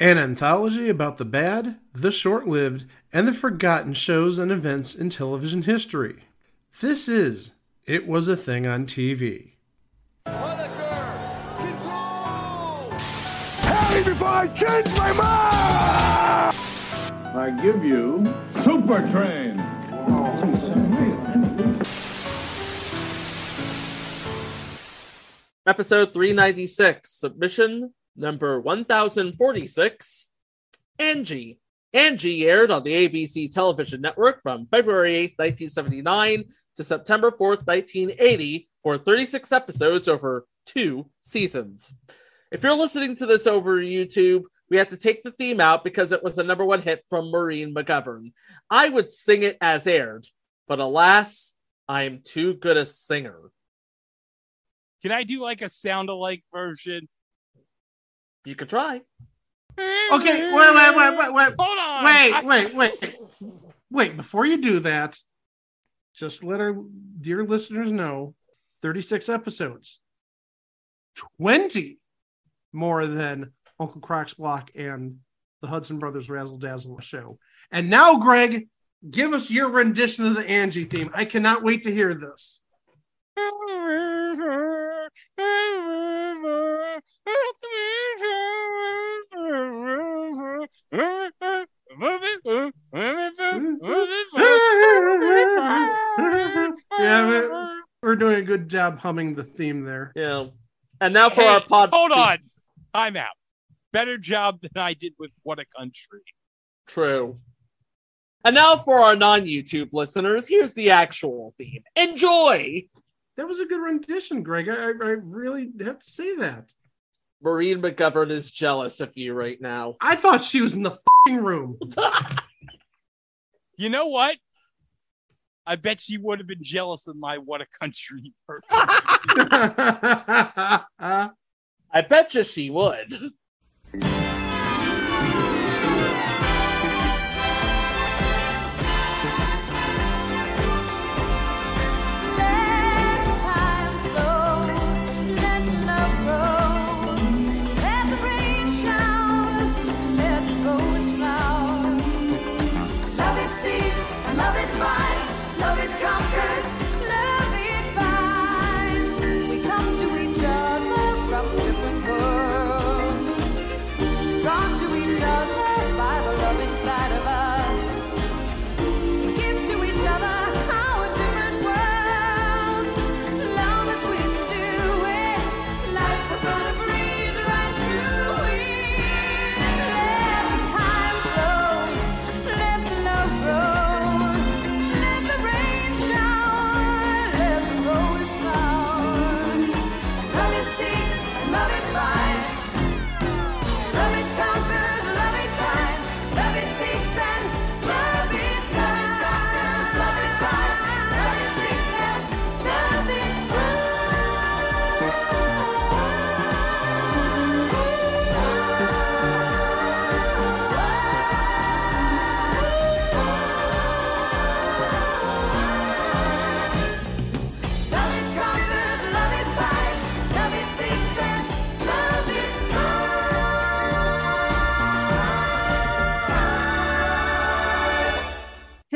An anthology about the bad, the short lived, and the forgotten shows and events in television history. This is It Was a Thing on TV. Harry, before I change my mind! I give you Super Train. Episode 396, submission number 1046, Angie. Angie aired on the ABC television network from February 8, 1979 to September 4th, 1980 for 36 episodes over two seasons. If you're listening to this over YouTube, we have to take the theme out because it was a number one hit from Maureen McGovern. I would sing it as aired, but alas, I am too good a singer. Can I do like a sound alike version? You could try. Okay, wait, wait, wait, wait, wait. Hold on. Wait, I- wait, wait. Wait, before you do that, just let our dear listeners know 36 episodes, 20 more than Uncle Croc's Block and the Hudson Brothers Razzle Dazzle show. And now, Greg, give us your rendition of the Angie theme. I cannot wait to hear this. Yeah, we're, we're doing a good job humming the theme there. Yeah. And now for Hey, our pod. Hold on. I'm out. Better job than I did with What a Country. True. And now for our non YouTube listeners, here's the actual theme. Enjoy! That was a good rendition, Greg. I, I I really have to say that. Maureen McGovern is jealous of you right now. I thought she was in the fing room. You know what? I bet she would have been jealous of my What a Country. I bet you she would.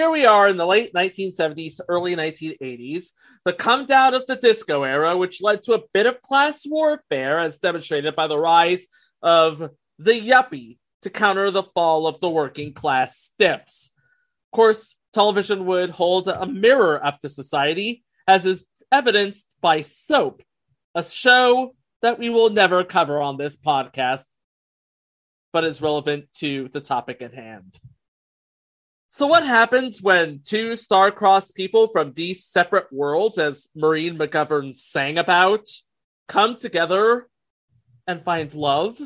Here we are in the late 1970s, early 1980s, the come down of the disco era, which led to a bit of class warfare, as demonstrated by the rise of the yuppie to counter the fall of the working class stiffs. Of course, television would hold a mirror up to society, as is evidenced by Soap, a show that we will never cover on this podcast, but is relevant to the topic at hand. So, what happens when two star-crossed people from these separate worlds, as Maureen McGovern sang about, come together and find love?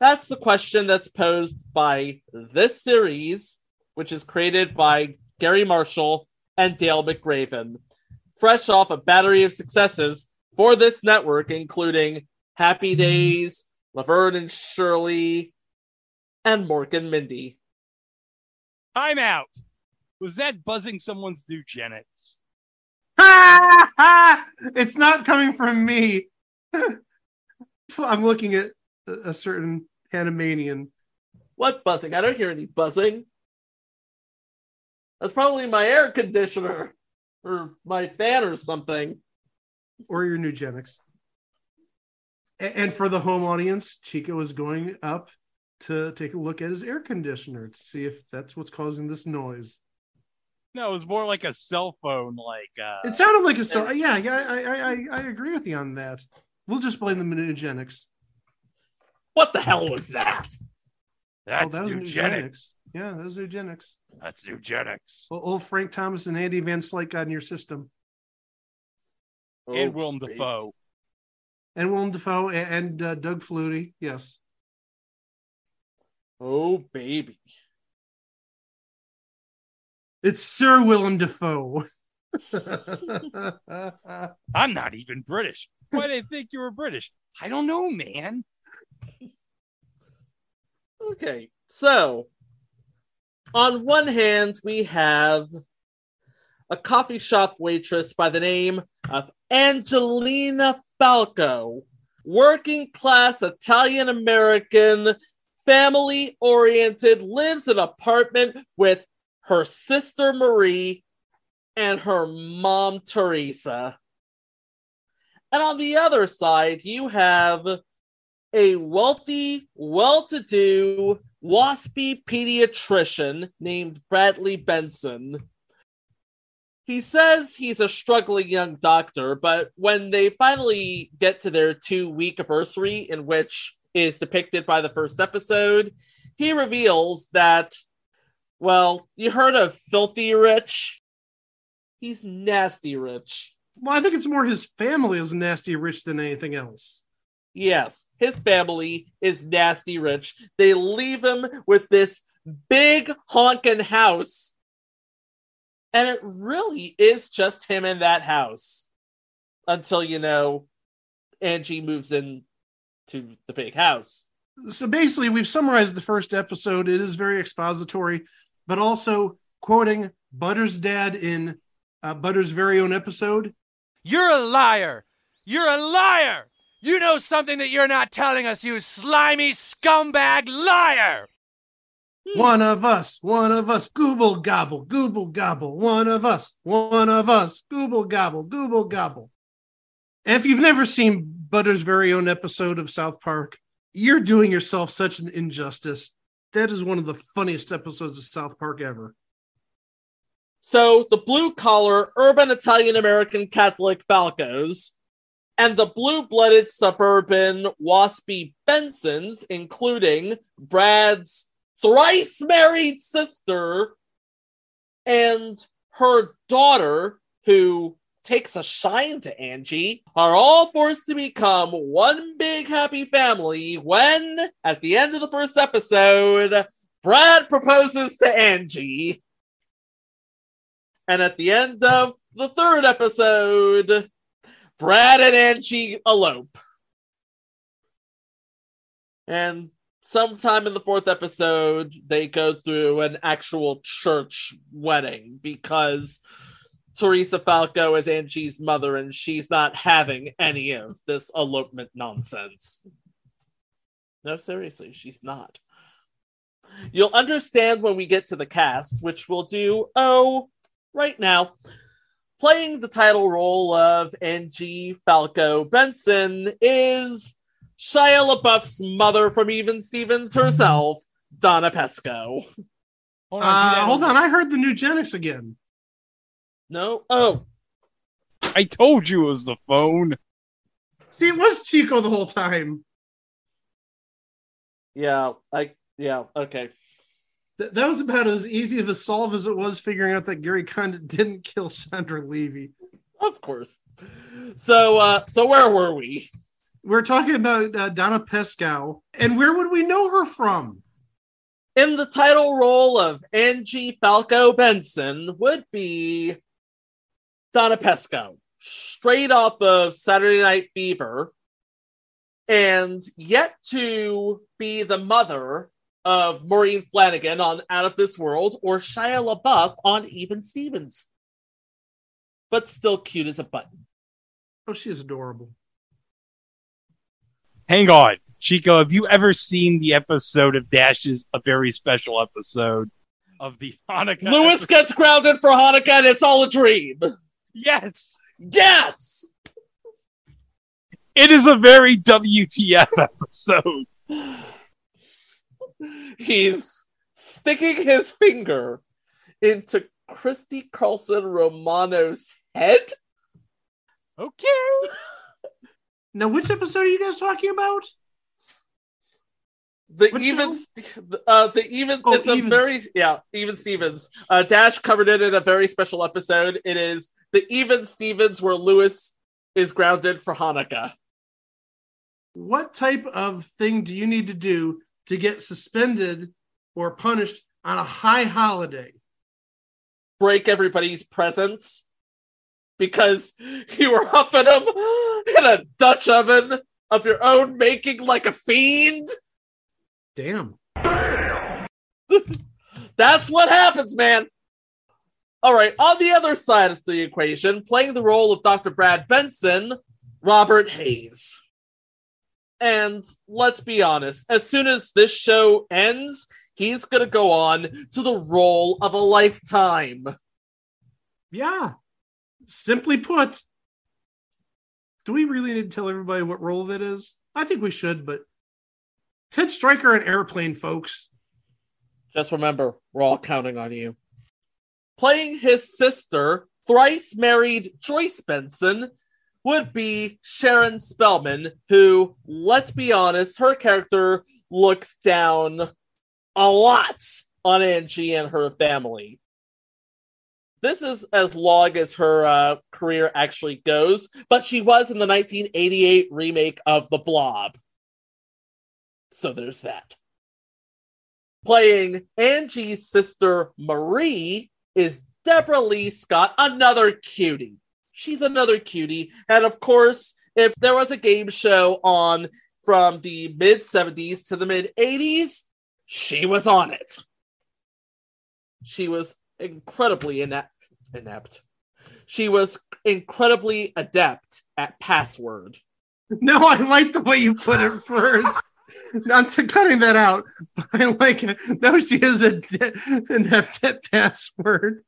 That's the question that's posed by this series, which is created by Garry Marshall and Dale McRaven, fresh off a battery of successes for this network, including Happy Days, Laverne and Shirley, and Mork and Mindy. I'm out. Was that buzzing someone's eugenics? it's not coming from me. I'm looking at a, a certain Panamanian. What buzzing? I don't hear any buzzing. That's probably my air conditioner or my fan or something. or your Nugenics. And for the home audience, Chico is going up to take a look at his air conditioner to see if that's what's causing this noise. No, it was more like a cell phone, like uh It sounded like a cell. Yeah, yeah, I, I, I, I agree with you on that. We'll just blame the Nugenics. What the hell was that? that's oh, that was eugenics. Yeah, that was eugenics. That's eugenics. Well, old Frank Thomas and Andy Van Slyke got in your system, and Oh, Willem baby. Dafoe. and Willem Dafoe and, and uh, Doug Flutie. Yes. Oh, baby. It's Sir Willem Dafoe. I'm not even British. Why did they think you were British? I don't know, man. Okay, so on one hand, we have a coffee shop waitress by the name of Angelina Falco, working class Italian American, family oriented, lives in an apartment with her sister Marie and her mom Teresa. And on the other side, you have a wealthy, well to do, waspy pediatrician named Bradley Benson. He says he's a struggling young doctor, but when they finally get to their two week anniversary, in which is depicted by the first episode, he reveals that, well, you heard of filthy rich? He's nasty rich. well, I think it's more his family is nasty rich than anything else. Yes, his family is nasty rich. They leave him with this big honking house. And it really is just him in that house. Until, you know, Angie moves in to the big house. so basically we've summarized the first episode it is very expository but also quoting butter's dad in uh, butter's very own episode You're a liar! You're a liar! You know something that you're not telling us, you slimy scumbag liar! one of us one of us gooble gobble gooble gobble one of us one of us gooble gobble gooble gobble if you've never seen butter's very own episode of south park. You're doing yourself such an injustice. That is one of the funniest episodes of south park ever. So the blue collar urban Italian American Catholic Falcos and the blue blooded suburban waspy Bensons, including Brad's thrice married sister and her daughter, who takes a shine to Angie, are all forced to become one big happy family when, at the end of the first episode, Brad proposes to Angie. And at the end of the third episode, Brad and Angie elope. And sometime in the fourth episode, they go through an actual church wedding because Teresa Falco is Angie's mother and she's not having any of this elopement nonsense. No, seriously, she's not. You'll understand when we get to the cast, which we'll do, oh, right now. Playing the title role of Angie Falco Benson is Shia LaBeouf's mother from Even Stevens herself, Donna Pescow. Hold on, uh, hold on i heard the nugenics again No? Oh, I told you it was the phone. see it was chico the whole time yeah. I, yeah, okay. Th- that was about as easy of a solve as it was figuring out that Gary Condit didn't kill Chandra Levy. Of course. So, uh, so where were we? We're talking about uh, Donna Pescow, and where would we know her from? In the title role of Angie Falco Benson would be Donna Pescow, straight off of Saturday Night Fever, and yet to be the mother of Maureen Flanagan on Out of This World or Shia LaBeouf on Even Stevens. But still cute as a button. Oh, she is adorable. Hang on. Chico, have you ever seen the episode of Dash's A Very Special Episode of the Hanukkah? Lewis episode? gets grounded for Hanukkah and it's all a dream. Yes. Yes! It is a very WTF episode. He's sticking his finger into Christy Carlson Romano's head. Okay. Now, which episode are you guys talking about? The What even, uh, the even, Oh, it's a very, yeah, even Stevens. Uh, Dash covered it in a very special episode. It is the even Stevens where Lewis is grounded for Hanukkah. What type of thing do you need to do to get suspended or punished on a high holiday? break everybody's presents because you were huffing them in a Dutch oven of your own making like a fiend. Damn. That's what happens, man. All right, on the other side of the equation, playing the role of Dr. Brad Benson, Robert Hays. And let's be honest, as soon as this show ends, he's going to go on to the role of a lifetime. Yeah. Simply put, do we really need to tell everybody what role that is? I think we should, but Ted Stryker and Airplane, folks. Just remember, we're all counting on you. Playing his sister, thrice married Joyce Benson, would be Sharon Spelman, who, let's be honest, her character looks down a lot on Angie and her family. This is as long as her uh, career actually goes, but she was in the 1988 remake of The Blob. So there's that playing Angie's sister Marie is Debralee Scott, another cutie. She's another cutie. And of course, if there was a game show on from the mid 70s to the mid 80s, she was on it. She was incredibly inept. inept. She was incredibly adept at password. No, I like the way you put it first. Not to cutting that out. I like it. No, she is a de- inept at password.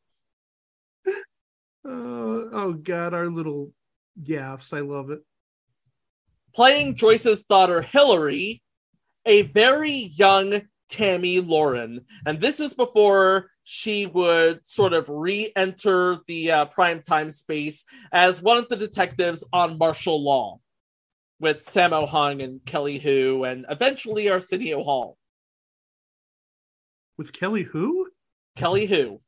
Oh, oh God, our little gaffs. I love it. playing Joyce's daughter Hillary, a very young Tammy Lauren. And this is before she would sort of re enter the uh, primetime space as one of the detectives on martial law with Sammo Hung and Kelly Hu and eventually Arsenio Hall. With Kelly who? Kelly Who.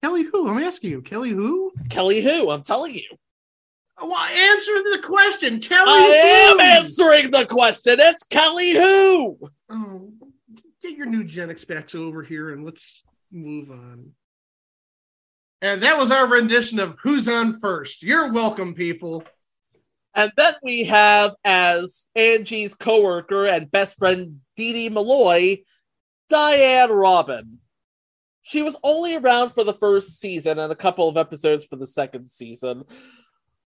Kelly who? I'm asking you. Kelly who? Kelly Who? I'm telling you. Well, answer the question. Kelly Who! I am answering the question. It's Kelly Who. Oh, get your new Gen X back over here and let's move on. And that was our rendition of Who's on First. You're welcome, people. And then we have as Angie's coworker and best friend Dee Dee Malloy, Diane Robin. She was only around for the first season and a couple of episodes for the second season,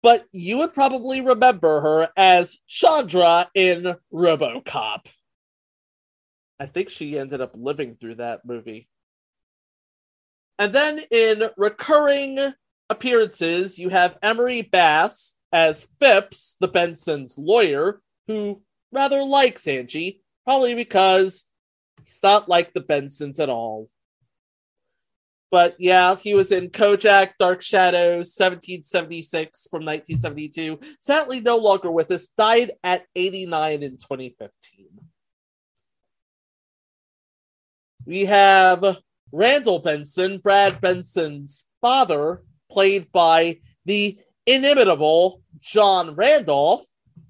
but you would probably remember her as Chandra in RoboCop. I think she ended up living through that movie. And then in recurring appearances, you have Emery Bass as Phipps, the Benson's lawyer, who rather likes Angie, probably because he's not like the Bensons at all. But yeah, he was in Kojak, Dark Shadows, 1776 from 1972. Sadly, no longer with us, died at 89 in 2015. We have Randall Benson, Brad Benson's father, played by the inimitable John Randolph,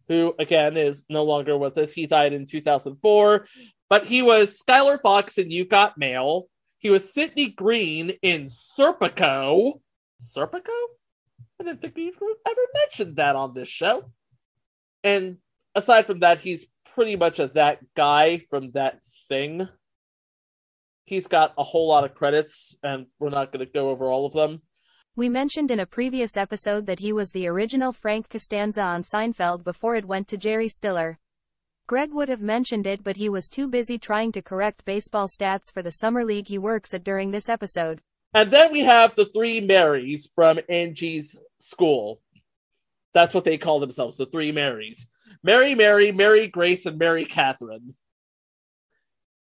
who again is no longer with us. He died in 2004, but he was Schuyler Fox in You Got Mail. He was Sidney Green in Serpico. Serpico? I didn't think we ever mentioned that on this show. And aside from that, he's pretty much a that guy from that thing. He's got a whole lot of credits, and we're not going to go over all of them. We mentioned in a previous episode that he was the original Frank Costanza on Seinfeld before it went to Jerry Stiller. Greg would have mentioned it, but he was too busy trying to correct baseball stats for the summer league he works at during this episode. And then we have the three Marys from Angie's school. That's what they call themselves, the three Marys. Mary Mary, Mary Grace, and Mary Catherine.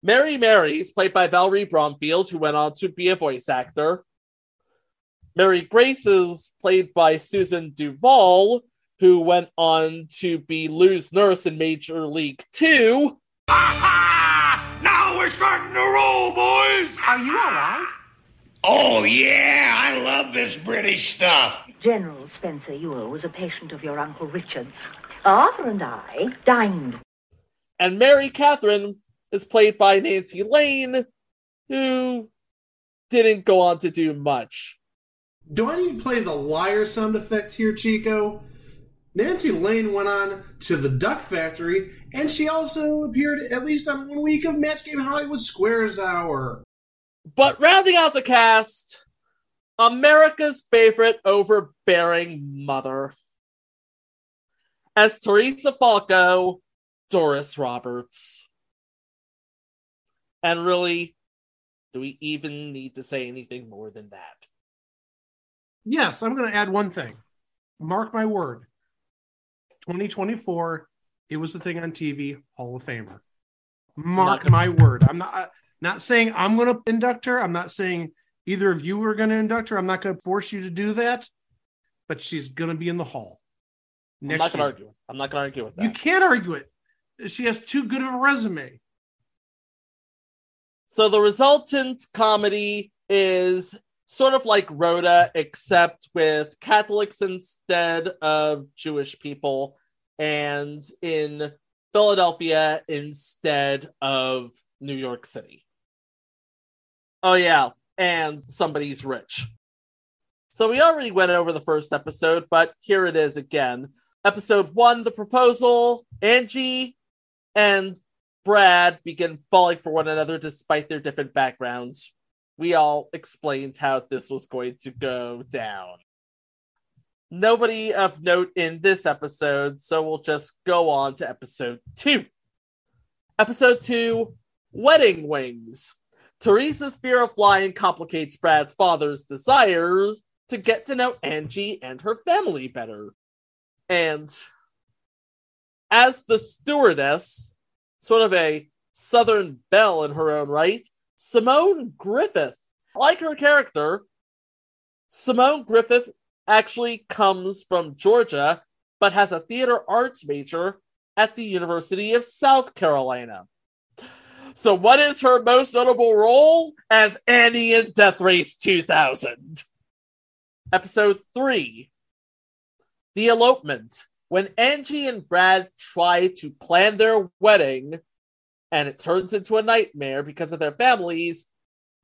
Mary Mary is played by Valerie Bromfield, who went on to be a voice actor. Mary Grace is played by Susan Duvall, who went on to be Lou's nurse in Major League Two. Ha! Now we're starting to roll, boys! Are you all right? Oh, yeah, I love this British stuff. General Spencer Ewell was a patient of your Uncle Richard's. Arthur and I dined. And Mary Catherine is played by Nancy Lane, who didn't go on to do much. Do I need to play the liar sound effect here, Chico? Nancy Lane went on to the Duck Factory, and she also appeared at least on one week of Match Game Hollywood Squares Hour. But rounding out the cast, America's favorite overbearing mother. As Teresa Falco, Doris Roberts. And really, do we even need to say anything more than that? Yes, I'm going to add one thing. Mark my word. 2024, it was the thing on TV, Hall of Famer. Mark my word. I'm not uh, not saying I'm going to induct her. I'm not saying either of you are going to induct her. I'm not going to force you to do that, but she's going to be in the hall. I'm not going to argue. I'm not going to argue with You can't argue it. She has too good of a resume. So the resultant comedy is sort of like Rhoda, except with Catholics instead of Jewish people, and in Philadelphia instead of New York City. Oh, yeah, and somebody's rich. So we already went over the first episode, but here it is again. Episode one The Proposal. Angie and Brad begin falling for one another despite their different backgrounds. We all explained how this was going to go down. Nobody of note in this episode, so we'll just go on to episode two. Episode two Wedding Wings. Teresa's fear of flying complicates Brad's father's desire to get to know Angie and her family better. And as the stewardess, sort of a Southern belle in her own right, Simone Griffith. Like her character, Simone Griffith actually comes from Georgia, but has a theater arts major at the University of South Carolina. So, what is her most notable role? As Annie in Death Race 2000. Episode 3 The Elopement. When Angie and Brad try to plan their wedding and it turns into a nightmare because of their families,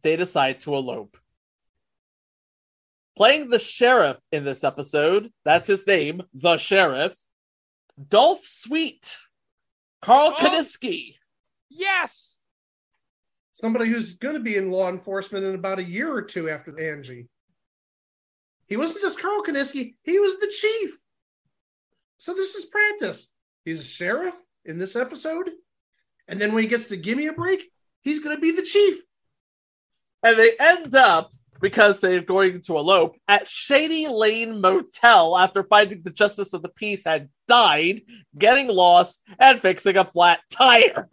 they decide to elope. Playing the sheriff in this episode, that's his name, the sheriff, Dolph Sweet, Carl Oh. Kanisky. Yes. Somebody who's going to be in law enforcement in about a year or two after Angie. He wasn't just Carl Kanisky, he was the chief. So this is practice. He's a sheriff in this episode. And then when he gets to give me a break, he's going to be the chief. And they end up, because they're going to elope, at Shady Lane Motel after finding the Justice of the Peace had died, getting lost, and fixing a flat tire.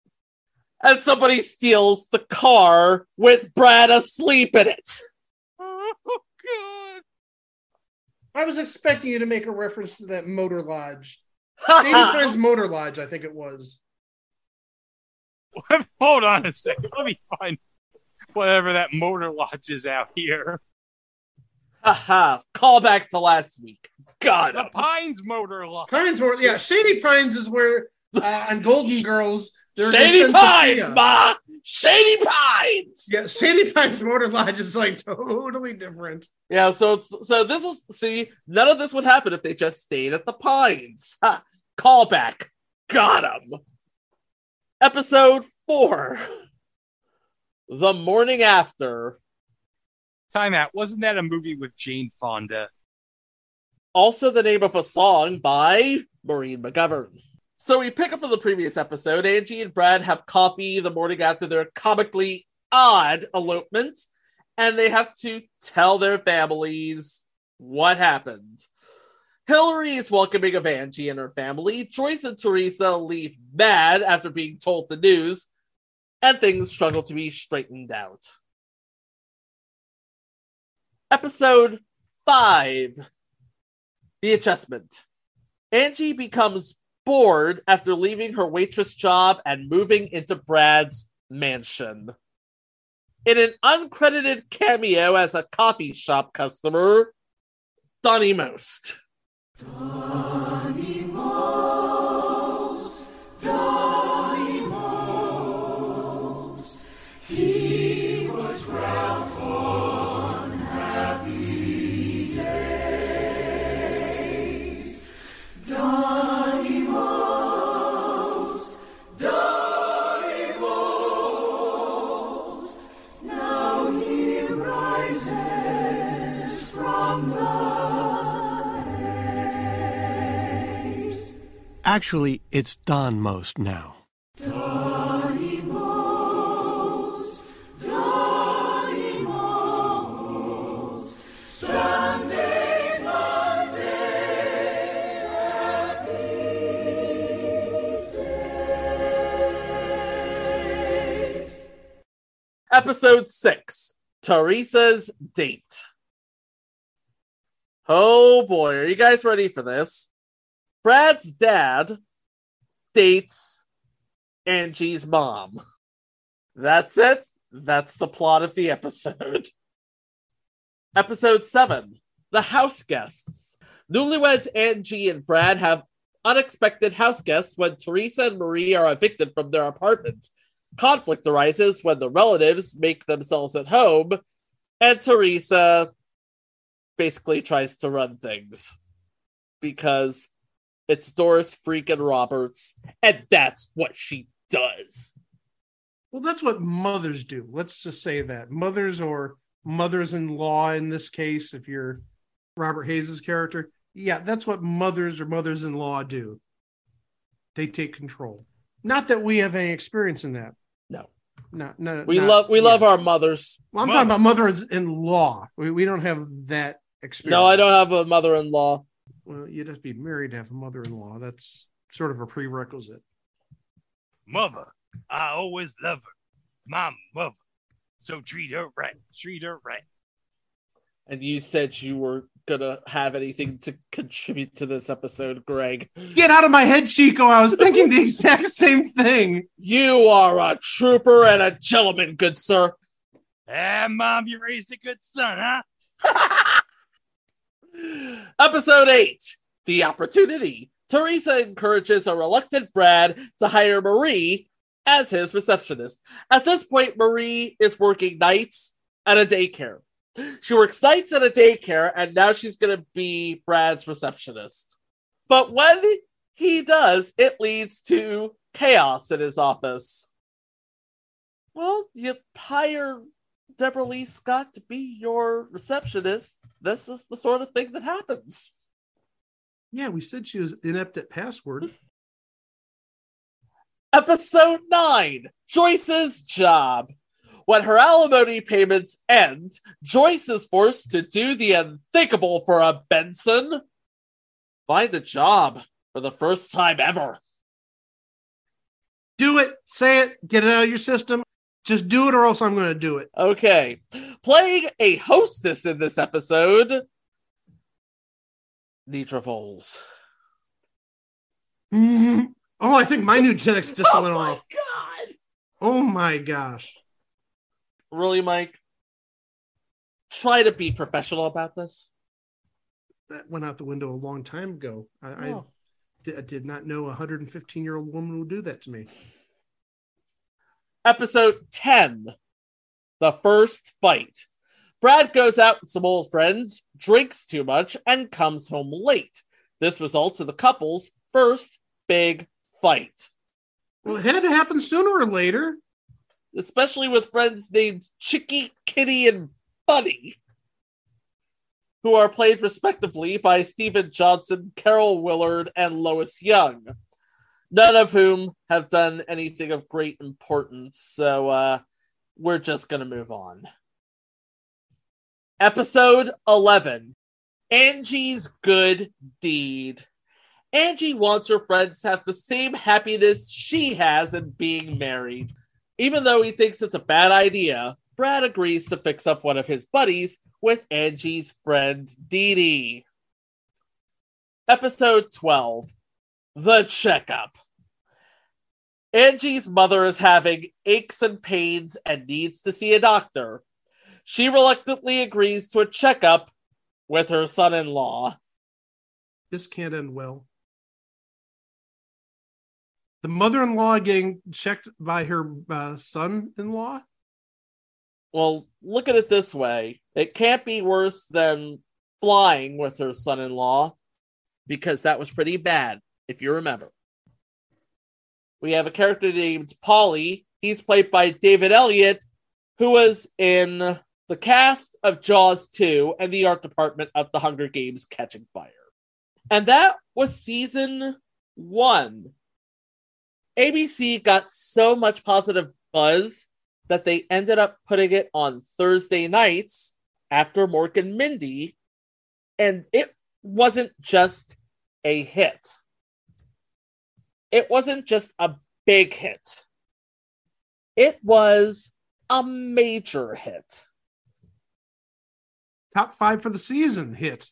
and somebody steals the car with Brad asleep in it. Oh God. I was expecting you to make a reference to that motor lodge. Shady Pines Motor Lodge, I think it was. Hold on a second. Let me find whatever that motor lodge is out here. Haha, call back to last week. Got him. The him. Pines Motor Lodge. Pines Motor, yeah, Shady Pines is where uh, on Golden Girls. they're Shady Pines, ma! Shady Pines! Yeah, Shady Pines Motor Lodge is like totally different. Yeah, so it's so this is see, none of this would happen if they just stayed at the Pines. Ha! Callback. Got him. Episode four. The morning after. Time out. Wasn't that a movie with Jane Fonda? Also the name of a song by Maureen McGovern. So we pick up from the previous episode. Angie and Brad have coffee the morning after their comically odd elopement, and they have to tell their families what happened. Hillary is welcoming of Angie and her family. Joyce and Teresa leave mad after being told the news, and things struggle to be straightened out. Episode 5 The Adjustment. Angie becomes bored after leaving her waitress job and moving into Brad's mansion. In an uncredited cameo as a coffee shop customer, Donnie Most. Oh. Actually, it's Don Most now. Episode 6 Teresa's Date. Oh boy, are you guys ready for this? Brad's dad dates Angie's mom. That's it. That's the plot of the episode. Episode 7 The House Guests. Newlyweds Angie and Brad have unexpected house guests when Teresa and Marie are evicted from their apartment. Conflict arises when the relatives make themselves at home, and Teresa basically tries to run things because it's Doris freaking Roberts, and that's what she does. Well, that's what mothers do. Let's just say that mothers or mothers-in-law in this case, if you're Robert Hays' character, yeah, that's what mothers or mothers-in-law do. They take control. Not that we have any experience in that. No. No, no. We not- love we yeah. love our mothers. Well, I'm talking about mothers-in-law. We, we don't have that experience. No, I don't have a mother-in-law. Well, you'd have to be married to have a mother-in-law. That's sort of a prerequisite. Mother, I always love her. My mother. So treat her right. Treat her right. And you said you were gonna have anything to contribute to this episode, Greg. Get out of my head, Chico. I was thinking the exact same thing. You are a trooper and a gentleman, good sir. Ah, mom, you raised a good son, huh? Episode 8 The Opportunity. Teresa encourages a reluctant Brad to hire Marie as his receptionist. At this point, Marie is working nights at a daycare. She works nights at a daycare, and now she's going to be Brad's receptionist. But when he does, it leads to chaos in his office. Well, you hire Debralee Scott to be your receptionist. This is the sort of thing that happens. Yeah, we said she was inept at password. Episode 9 Joyce's Job. When her alimony payments end, Joyce is forced to do the unthinkable for a Benson. Find a job for the first time ever. Do it, say it, get it out of your system. Just do it, or else I'm going to do it. Okay. Playing a hostess in this episode, Voles. Mhm. Oh, I think my eugenics just Oh went my off. god! Oh my gosh. Really, Mike? Try to be professional about this. That went out the window a long time ago. I, I, Oh. I did not know a 115 year old woman would do that to me. Episode 10 The First Fight. Brad goes out with some old friends, drinks too much, and comes home late. This results in the couple's first big fight, Well, it had to happen sooner or later. especially with friends named Chicky, Kitty, and Bunny, who are played respectively by Stephen Johnson, Carol Willard, and Lois Young. None of whom have done anything of great importance. So uh, we're just going to move on. Episode 11 Angie's Good Deed. Angie wants her friends to have the same happiness she has in being married. Even though he thinks it's a bad idea, Brad agrees to fix up one of his buddies with Angie's friend Dee Dee. Episode 12 The Checkup. Angie's mother is having aches and pains and needs to see a doctor. She reluctantly agrees to a checkup with her son in law. This can't end well. The mother in law getting checked by her uh, son in law? Well, look at it this way it can't be worse than flying with her son in law because that was pretty bad, if you remember. We have a character named Polly. He's played by David Elliott, who was in the cast of Jaws 2 and the art department of The Hunger Games Catching Fire. And that was season one. ABC got so much positive buzz that they ended up putting it on Thursday nights after Mork and Mindy. And it wasn't just a hit, it wasn't just a big hit, it was a major hit. Top five for the season hit.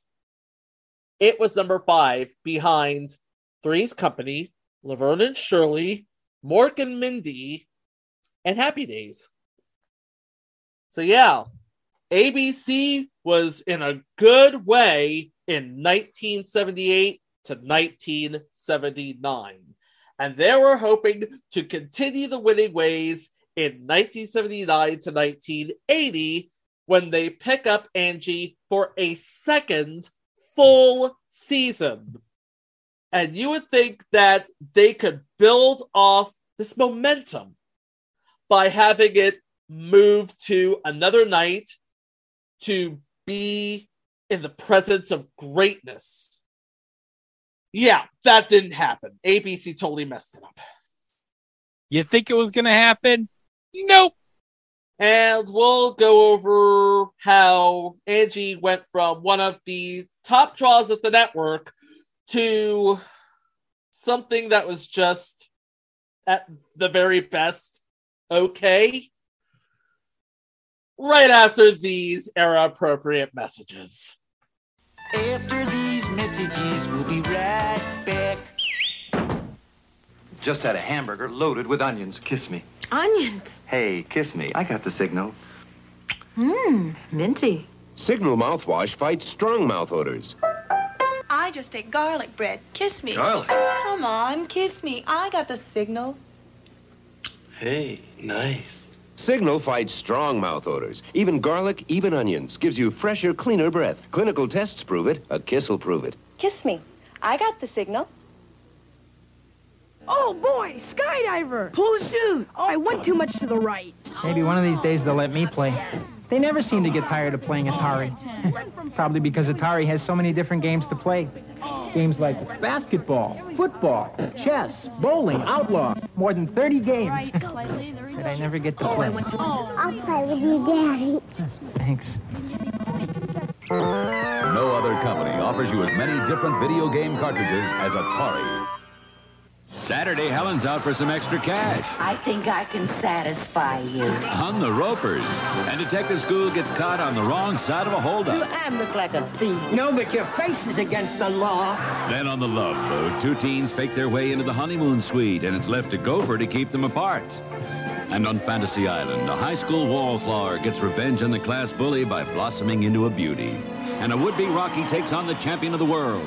It was number five behind Three's Company, Laverne and Shirley, Mork and Mindy, and Happy Days. So, yeah, ABC was in a good way in 1978 to 1979. And they were hoping to continue the winning ways in 1979 to 1980 when they pick up Angie for a second full season. And you would think that they could build off this momentum by having it move to another night to be in the presence of greatness. Yeah, that didn't happen. ABC totally messed it up. You think it was going to happen? Nope. And we'll go over how Angie went from one of the top draws of the network to something that was just at the very best okay. Right after these era appropriate messages. After these messages, we'll be right back. Just had a hamburger loaded with onions. Kiss me. Onions. Hey, kiss me. I got the signal. Mmm, minty. Signal mouthwash fights strong mouth odors. I just ate garlic bread. Kiss me. Garlic? Come on, kiss me. I got the signal. Hey, nice. Signal fights strong mouth odors. Even garlic, even onions. Gives you fresher, cleaner breath. Clinical tests prove it. A kiss will prove it. Kiss me. I got the signal. Oh boy, skydiver! Pull the chute! Oh, I went too much to the right. Maybe one of these days they'll let me play. They never seem to get tired of playing Atari. Probably because Atari has so many different games to play. Games like basketball, football, chess, bowling, outlaw. More than 30 games that I never get to play. I'll play with you, Daddy. Thanks. No other company offers you as many different video game cartridges as Atari. Saturday, Helen's out for some extra cash I think I can satisfy you. on the ropers. And Detective School gets caught on the wrong side of a holdup. I look like a thief. No, but your face is against the law. Then on the love boat, two teens fake their way into the honeymoon suite, and it's left to Gopher to keep them apart. And on Fantasy Island, a high school wallflower gets revenge on the class bully by blossoming into a beauty. And a would-be Rocky takes on the champion of the world.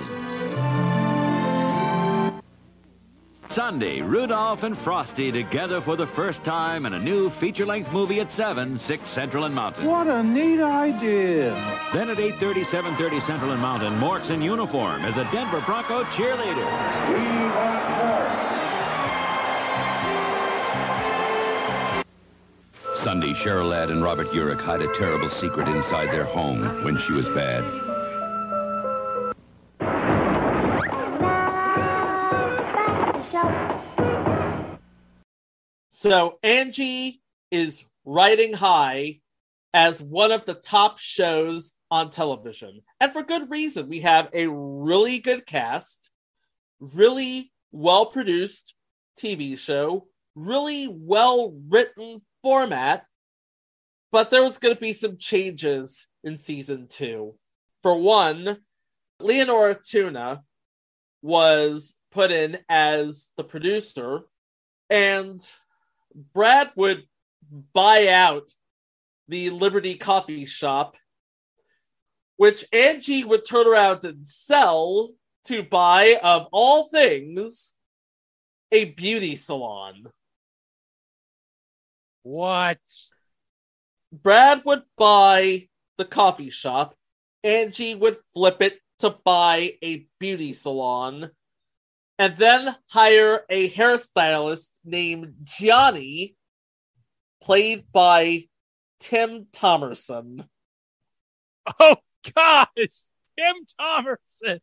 Sunday, Rudolph and Frosty together for the first time in a new feature-length movie at 7, 6 Central and Mountain. What a neat idea. Then at 8.30, 7.30 Central and Mountain, Mork's in uniform as a Denver Bronco cheerleader. Sunday, Cheryl Ladd and Robert Urich hide a terrible secret inside their home when she was bad. So Angie is riding high as one of the top shows on television. And for good reason. We have a really good cast, really well produced TV show, really well written format. But there was going to be some changes in season two. For one, Leonora Thuna was put in as the producer, and Brad would buy out the Liberty Coffee Shop, which Angie would turn around and sell to buy, of all things, a beauty salon. What? Brad would buy the coffee shop. Angie would flip it to buy a beauty salon and then hire a hairstylist named Johnny, played by Tim Thomerson. Oh gosh, Tim Thomerson,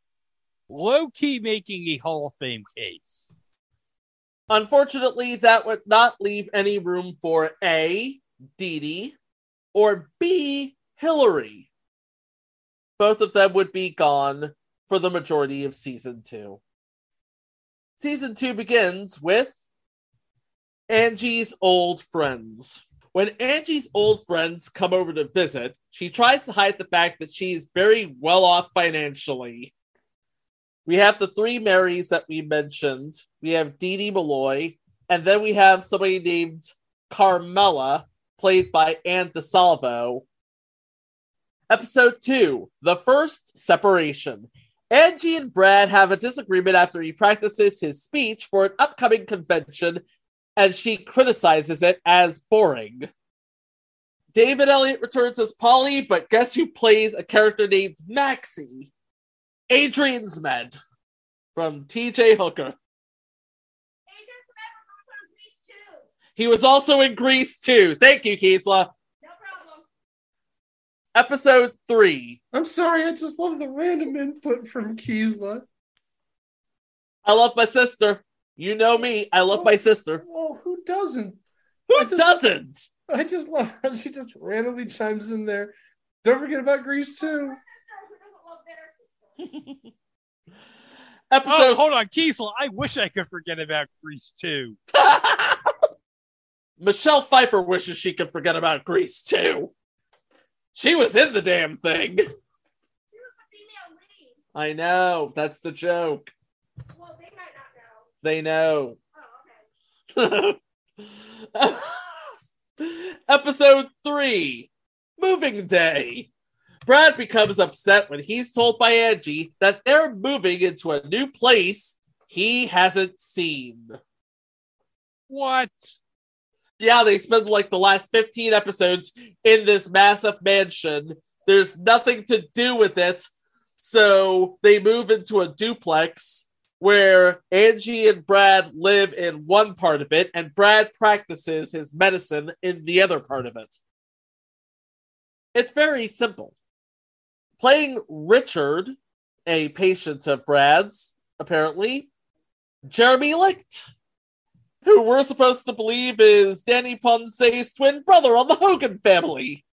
low key making a Hall of Fame case. Unfortunately, that would not leave any room for A, Dee Dee, or B, Hillary. Both of them would be gone for the majority of season two. Season two begins with Angie's old friends. When Angie's old friends come over to visit, she tries to hide the fact that she is very well off financially. We have the three Marys that we mentioned. We have Dee Dee Malloy, and then we have somebody named Carmela, played by Anne DeSalvo. Episode 2 The First Separation. Angie and Brad have a disagreement after he practices his speech for an upcoming convention and she criticizes it as boring. David Elliott returns as Polly, but guess who plays a character named Maxie? Adrian's Zmed from TJ Hooker. He was also in Grease too. Thank you, Kiesla. No problem. Episode three. I'm sorry, I just love the random input from Kiesla. I love my sister. You know me. I love my oh, sister. Well, who doesn't? Who I just- doesn't? I just love how she just randomly chimes in there. Don't forget about Grease too. Episode. Oh, hold on, Kiesel. I wish I could forget about Grease too. Michelle Pfeiffer wishes she could forget about Grease too. She was in the damn thing. I know. That's the joke. Well, they might not know. They know. Oh, okay. Episode 3 Moving Day. Brad becomes upset when he's told by Angie that they're moving into a new place he hasn't seen. What? Yeah, they spend like the last 15 episodes in this massive mansion. There's nothing to do with it. So they move into a duplex where Angie and Brad live in one part of it, and Brad practices his medicine in the other part of it. It's very simple. Playing Richard, a patient of Brad's, apparently, Jeremy Licht, who we're supposed to believe is Danny Ponce's twin brother on the Hogan family.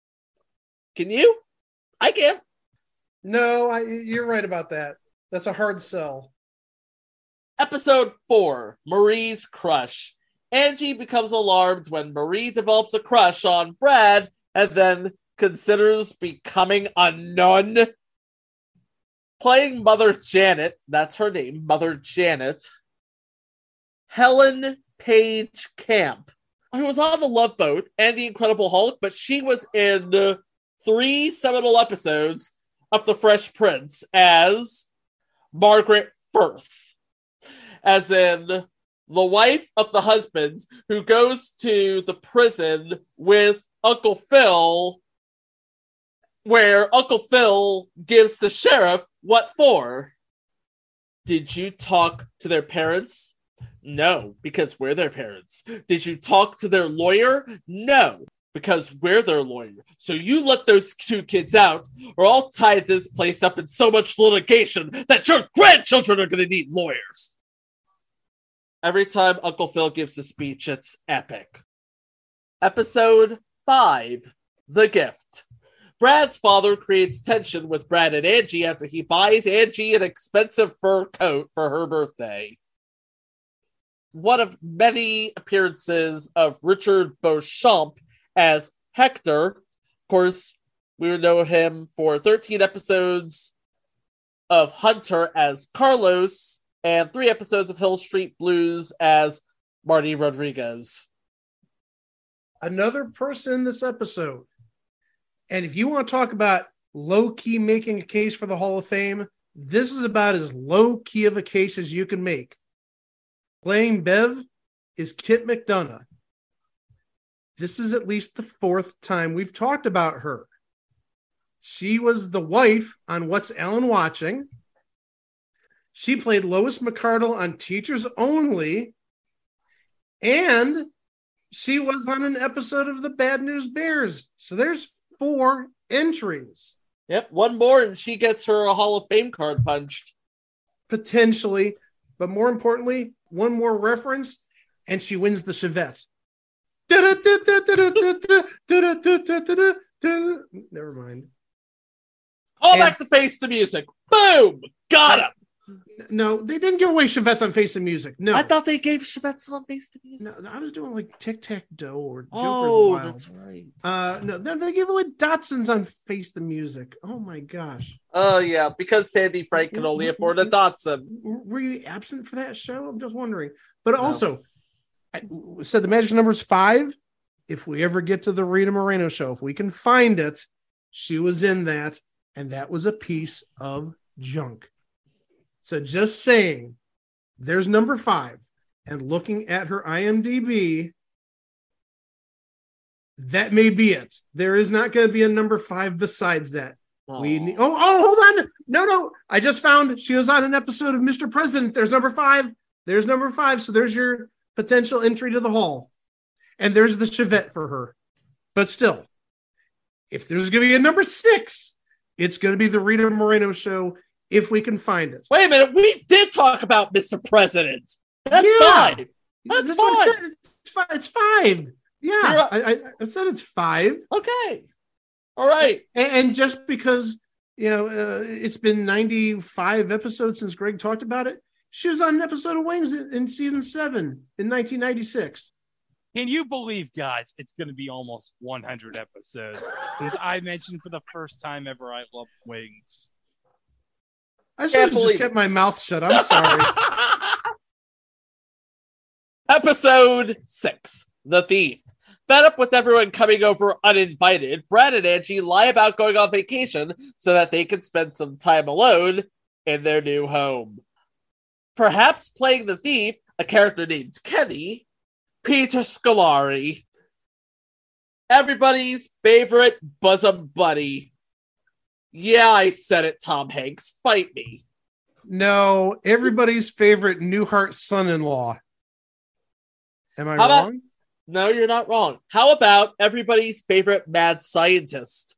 Can you? I can. No, I, you're right about that. That's a hard sell. Episode 4 Marie's Crush. Angie becomes alarmed when Marie develops a crush on Brad and then considers becoming a nun. Playing Mother Janet, that's her name, Mother Janet. Helen Page Camp, who was on the Love Boat and the Incredible Hulk, but she was in three seminal episodes of The Fresh Prince as Margaret Firth, as in the wife of the husband who goes to the prison with Uncle Phil, where Uncle Phil gives the sheriff what for? Did you talk to their parents? No, because we're their parents. Did you talk to their lawyer? No, because we're their lawyer. So you let those two kids out, or I'll tie this place up in so much litigation that your grandchildren are going to need lawyers. Every time Uncle Phil gives a speech, it's epic. Episode 5 The Gift. Brad's father creates tension with Brad and Angie after he buys Angie an expensive fur coat for her birthday. One of many appearances of Richard Beauchamp as Hector. Of course, we would know him for 13 episodes of Hunter as Carlos and three episodes of Hill Street Blues as Marty Rodriguez. Another person in this episode. And if you want to talk about low key making a case for the Hall of Fame, this is about as low key of a case as you can make. Playing Bev is Kit McDonough. This is at least the fourth time we've talked about her. She was the wife on What's Ellen Watching. She played Lois McCardle on Teachers Only. And she was on an episode of the Bad News Bears. So there's four entries. Yep, one more and she gets her a Hall of Fame card punched. Potentially. But more importantly, one more reference and she wins the Chevette. Never mind. Call back to face the music. Boom! Got him! No, they didn't give away Chevettes on Face the Music. No, I thought they gave Chevettes on face the music. No, I was doing like Tic Tac Dough or Joker's Oh, Wild. that's right. Uh, no, they, they gave away Datsuns on Face the Music. Oh my gosh, Oh, yeah, because Sandy Frank can only afford a Dotson. W- were you absent for that show? I'm just wondering. But also, I said the magic number is five. If we ever get to the Rita Moreno show, if we can find it, she was in that, and that was a piece of junk. So just saying, there's number five, and looking at her IMDb, that may be it. There is not going to be a number five besides that. We need, oh, oh, hold on. No, no. I just found she was on an episode of Mr. President. There's number five. There's number five. So there's your potential entry to the hall. And there's the Chevette for her. But still, if there's going to be a number six, it's going to be the Rita Moreno show if we can find it. Wait a minute, we did talk about Mr. President. That's Yeah. fine. That's, That's fine. It's five. It's five. Yeah, I, I, I said it's five. Okay. All right. And, and just because you know uh, it's been 95 episodes since Greg talked about it, she was on an episode of Wings in, in season seven in 1996. Can you believe, guys, it's going to be almost 100 episodes since I mentioned for the first time ever I love wings. I should have just kept my mouth shut. I'm sorry. Episode six The Thief. Fed up with everyone coming over uninvited, Brad and Angie lie about going on vacation so that they can spend some time alone in their new home. Perhaps playing the thief, a character named Kenny, Peter Scolari. Everybody's favorite bosom buddy. Yeah, I said it, Tom Hanks. Fight me. no, everybody's favorite Newhart son-in-law. Am I How about- wrong? No, you're not wrong. How about everybody's favorite mad scientist?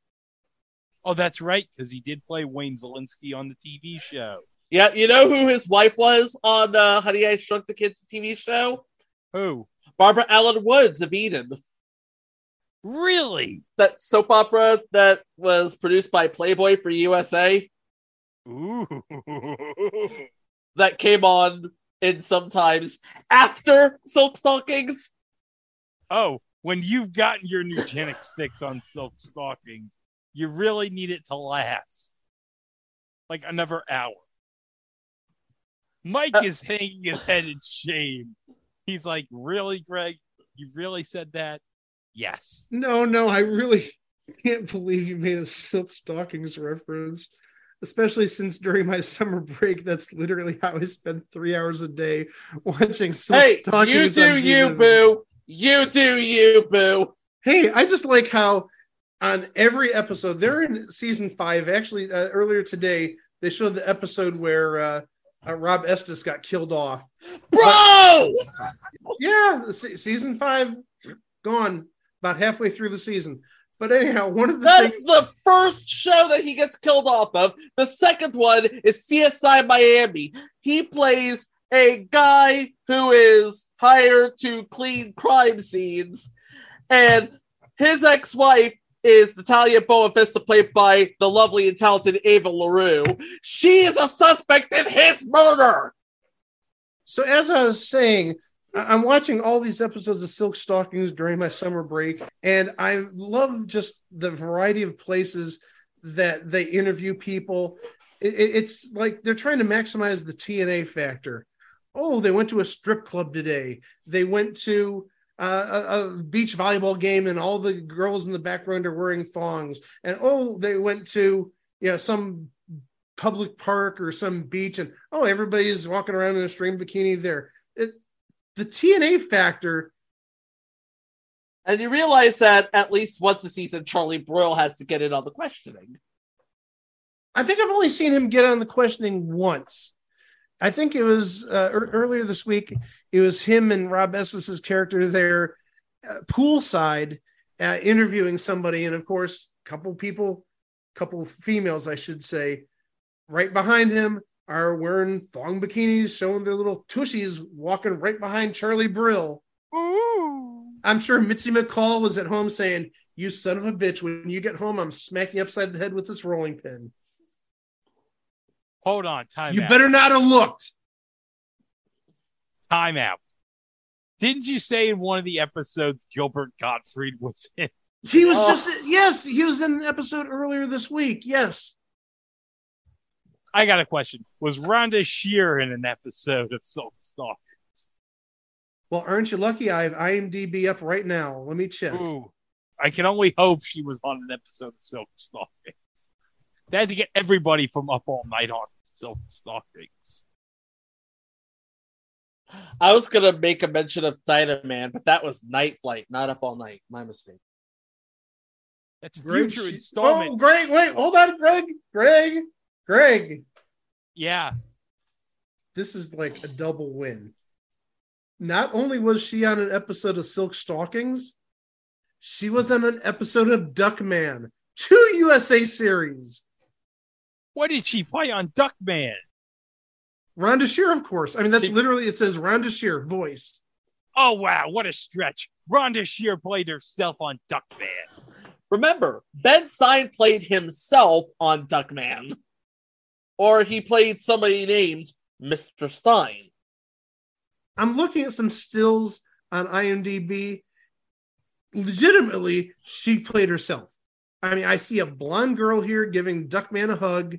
Oh, that's right, because he did play Wayne Szalinski on the TV show. Yeah, you know who his wife was on uh, Honey I Shrunk the Kids TV show? Who? Barbara Alyn Woods of Eden. Really? That soap opera that was produced by Playboy for USA Ooh. that came on in sometimes after Silk Stockings. Oh, when you've gotten your eugenics fix on silk stockings, you really need it to last like another hour. Mike uh, is hanging his head in shame. He's like, Really, Greg? You really said that? Yes. No, no, I really can't believe you made a silk stockings reference, especially since during my summer break, that's literally how I spent three hours a day watching silk Hey, stockings. you do you, boo. You do you, boo. Hey, I just like how on every episode, they're in season five. Actually, uh, earlier today, they showed the episode where uh, uh, Rob Estes got killed off. Bro! Yeah, se- season five gone about halfway through the season. But anyhow, one of the That's things. the first show that he gets killed off of. The second one is CSI Miami. He plays a guy who is hired to clean crime scenes, and his ex-wife is Natalia Boa Vista, played by the lovely and talented Eva LaRue. She is a suspect in his murder. So as I was saying, I'm watching all these episodes of Silk Stockings during my summer break, and I love just the variety of places that they interview people. It- it- it's like they're trying to maximize the TNA factor. Oh, they went to a strip club today. They went to uh, a, a beach volleyball game, and all the girls in the background are wearing thongs. And oh, they went to you know some public park or some beach, and oh, everybody's walking around in a string bikini there. It, the TNA factor And you realize that at least once a season, Charlie Brill has to get in on the questioning. I think I've only seen him get on the questioning once. I think it was uh, ear- earlier this week. It was him and Rob Estes's character there, uh, poolside, uh, interviewing somebody, and of course, a couple people, couple females, I should say, right behind him are wearing thong bikinis, showing their little tushies, walking right behind Charlie Brill. I'm sure Mitzi McCall was at home saying, "You son of a bitch! When you get home, I'm smacking you upside the head with this rolling pin." Hold on, time You out. better not have looked. time out. Didn't you say in one of the episodes Gilbert Gottfried was in? He was Oh. just yes, he was in an episode earlier this week. Yes. I got a question. Was Rhonda Shear in an episode of Silk Stalker? Well, aren't you lucky? I have IMDb up right now. Let me check. Ooh, I can only hope she was on an episode of Silk Stockings. They had to get everybody from Up All Night on Silk Stockings. I was gonna make a mention of Dynaman, but that was Night Flight, not Up All Night. My mistake. That's a future she- installment. Oh, Greg, wait, hold on, Greg, Greg, Greg. Yeah. This is like a double win. Not only was she on an episode of Silk Stockings, she was on an episode of Duckman, two USA series. What did she play on Duckman? Rhonda Shear, of course. I mean, that's literally it says Rhonda Shear voice. Oh wow, what a stretch! Rhonda Shear played herself on Duckman. Remember, Ben Stein played himself on Duckman, or he played somebody named Mr. Stein. I'm looking at some stills on IMDb. Legitimately, she played herself. I mean, I see a blonde girl here giving Duckman a hug,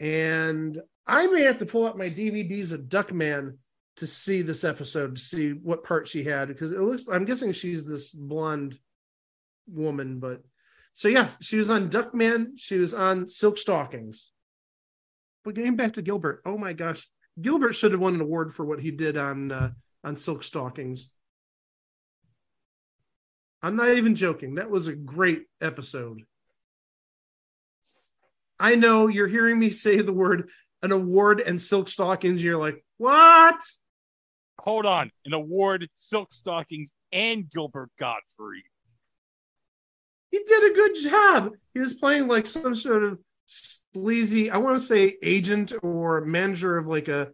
and I may have to pull out my DVDs of Duckman to see this episode to see what part she had because it looks. I'm guessing she's this blonde woman, but so yeah, she was on Duckman. She was on Silk Stockings. But getting back to Gilbert, oh my gosh, Gilbert should have won an award for what he did on uh, on Silk Stockings. I'm not even joking. That was a great episode. I know you're hearing me say the word an award and Silk Stockings. You're like, what? Hold on, an award, Silk Stockings, and Gilbert Gottfried. He did a good job. He was playing like some sort of sleazy, I want to say agent or manager of like a,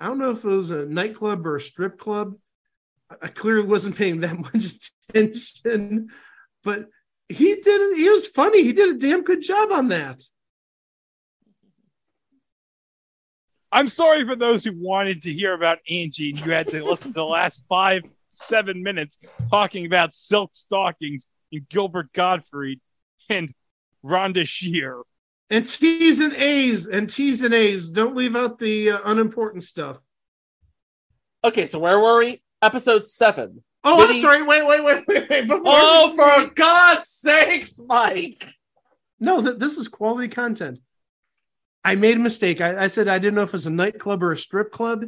I don't know if it was a nightclub or a strip club. I- clearly wasn't paying that much attention, but he did it. He was funny. He did a damn good job on that. I'm sorry for those who wanted to hear about Angie and you had to listen to the last five, seven minutes talking about Silk Stockings and Gilbert Gottfried and Rhonda Shear. And T's and A's and T's and A's. Don't leave out the uh, unimportant stuff. Okay, so where were we? Episode seven. Oh, I'm sorry. Wait, wait, wait, wait, wait. Before Oh, for God's sakes, Mike! No, th- this is quality content. I made a mistake. I, I said I didn't know if it was a nightclub or a strip club.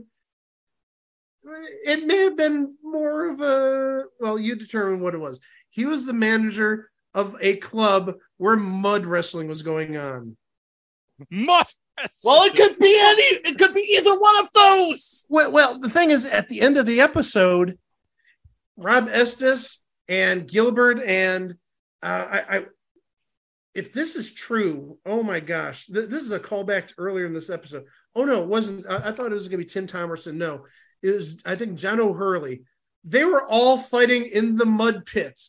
It may have been more of a well, you determine what it was. He was the manager of a club where mud wrestling was going on. Mud Well, it could be any. It could be either one of those. Well, well, the thing is, at the end of the episode, Rob Estes and Gilbert and uh, I, I, if this is true, oh my gosh, th- this is a callback to earlier in this episode. Oh no, it wasn't. I, I thought it was going to be Tim Thomerson. No, it was. I think John O'Hurley. They were all fighting in the mud pit.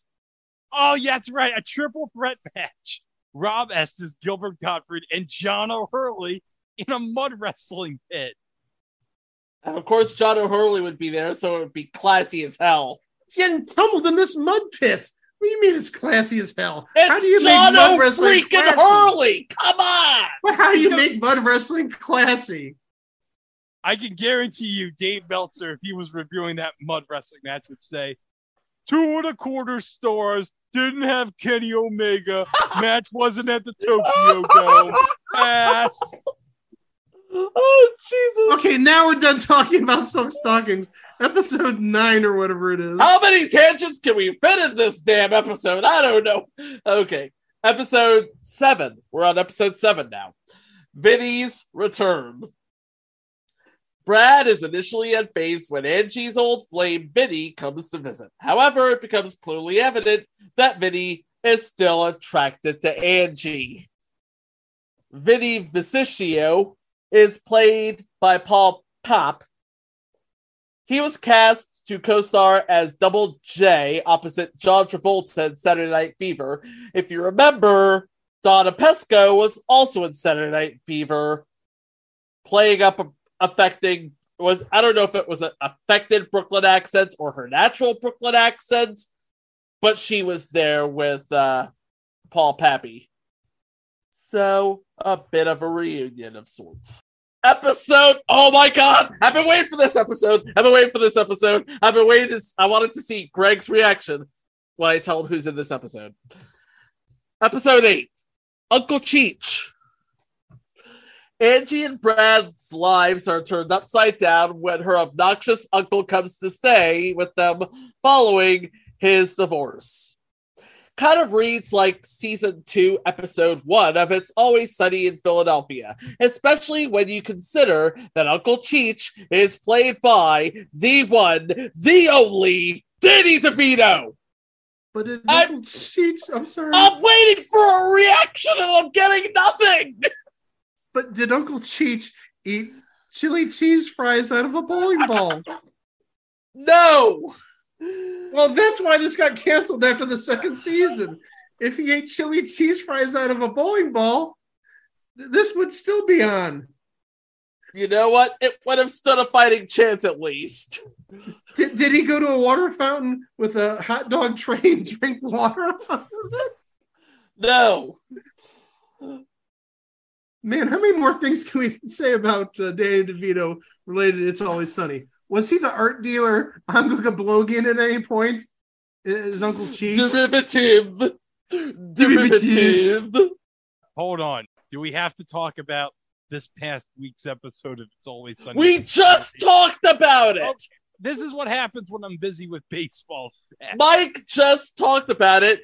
Oh, yeah, that's right. A triple threat match. Rob Estes, Gilbert Gottfried, and John O'Hurley in a mud wrestling pit. And of course, John O'Hurley would be there, so it would be classy as hell. Getting pummeled in this mud pit. What do you mean it's classy as hell? It's how do you John make mud wrestling freaking classy? Hurley. Come on. But how do you make mud wrestling classy? I can guarantee you, Dave Meltzer, if he was reviewing that mud wrestling match, would say two and a quarter stars. Didn't have Kenny Omega. match wasn't at the Tokyo Dome. Pass. Oh Jesus! Okay, now we're done talking about silk stockings. Episode nine or whatever it is. How many tangents can we fit in this damn episode? I don't know. Okay, episode seven. We're on episode seven now. Vinny's return. Brad is initially at unfazed when Angie's old flame Vinny comes to visit. However, it becomes clearly evident that Vinny is still attracted to Angie. Vinny Vicicio is played by Paul Pape. He was cast to co-star as Double J opposite John Travolta in Saturday Night Fever. If you remember, Donna Pescow was also in Saturday Night Fever, playing up a, affecting was I don't know if it was an affected Brooklyn accent or her natural Brooklyn accent, but she was there with uh, Paul Pape. So a bit of a reunion of sorts episode. Oh my god! I've been waiting for this episode. I've been waiting for this episode. I've been waiting. To, I wanted to see Greg's reaction when I tell him who's in this episode. Episode eight, Uncle Cheech. Angie and Brad's lives are turned upside down when her obnoxious uncle comes to stay with them following his divorce kind of reads like season two, episode one of It's Always Sunny in Philadelphia, especially when you consider that Uncle Cheech is played by the one, the only Danny DeVito. But it Uncle Cheech, I'm sorry. I'm waiting for a reaction and I'm getting nothing. But did Uncle Cheech eat chili cheese fries out of a bowling ball? no. Well, that's why this got canceled after the second season. If he ate chili cheese fries out of a bowling ball, th- this would still be on. You know what? It would have stood a fighting chance at least. Did, did he go to a water fountain with a hot dog tray and drink water? no. Man, how many more things can we say about uh, Danny DeVito related to It's Always Sunny? Was he the art dealer on Gugablogian at any point? Is Uncle Cheech? Derivative. Derivative. Hold on. Do we have to talk about this past week's episode of It's Always Sunny? We just talked about it. Okay. This is what happens when I'm busy with baseball stats. Mike just talked about it.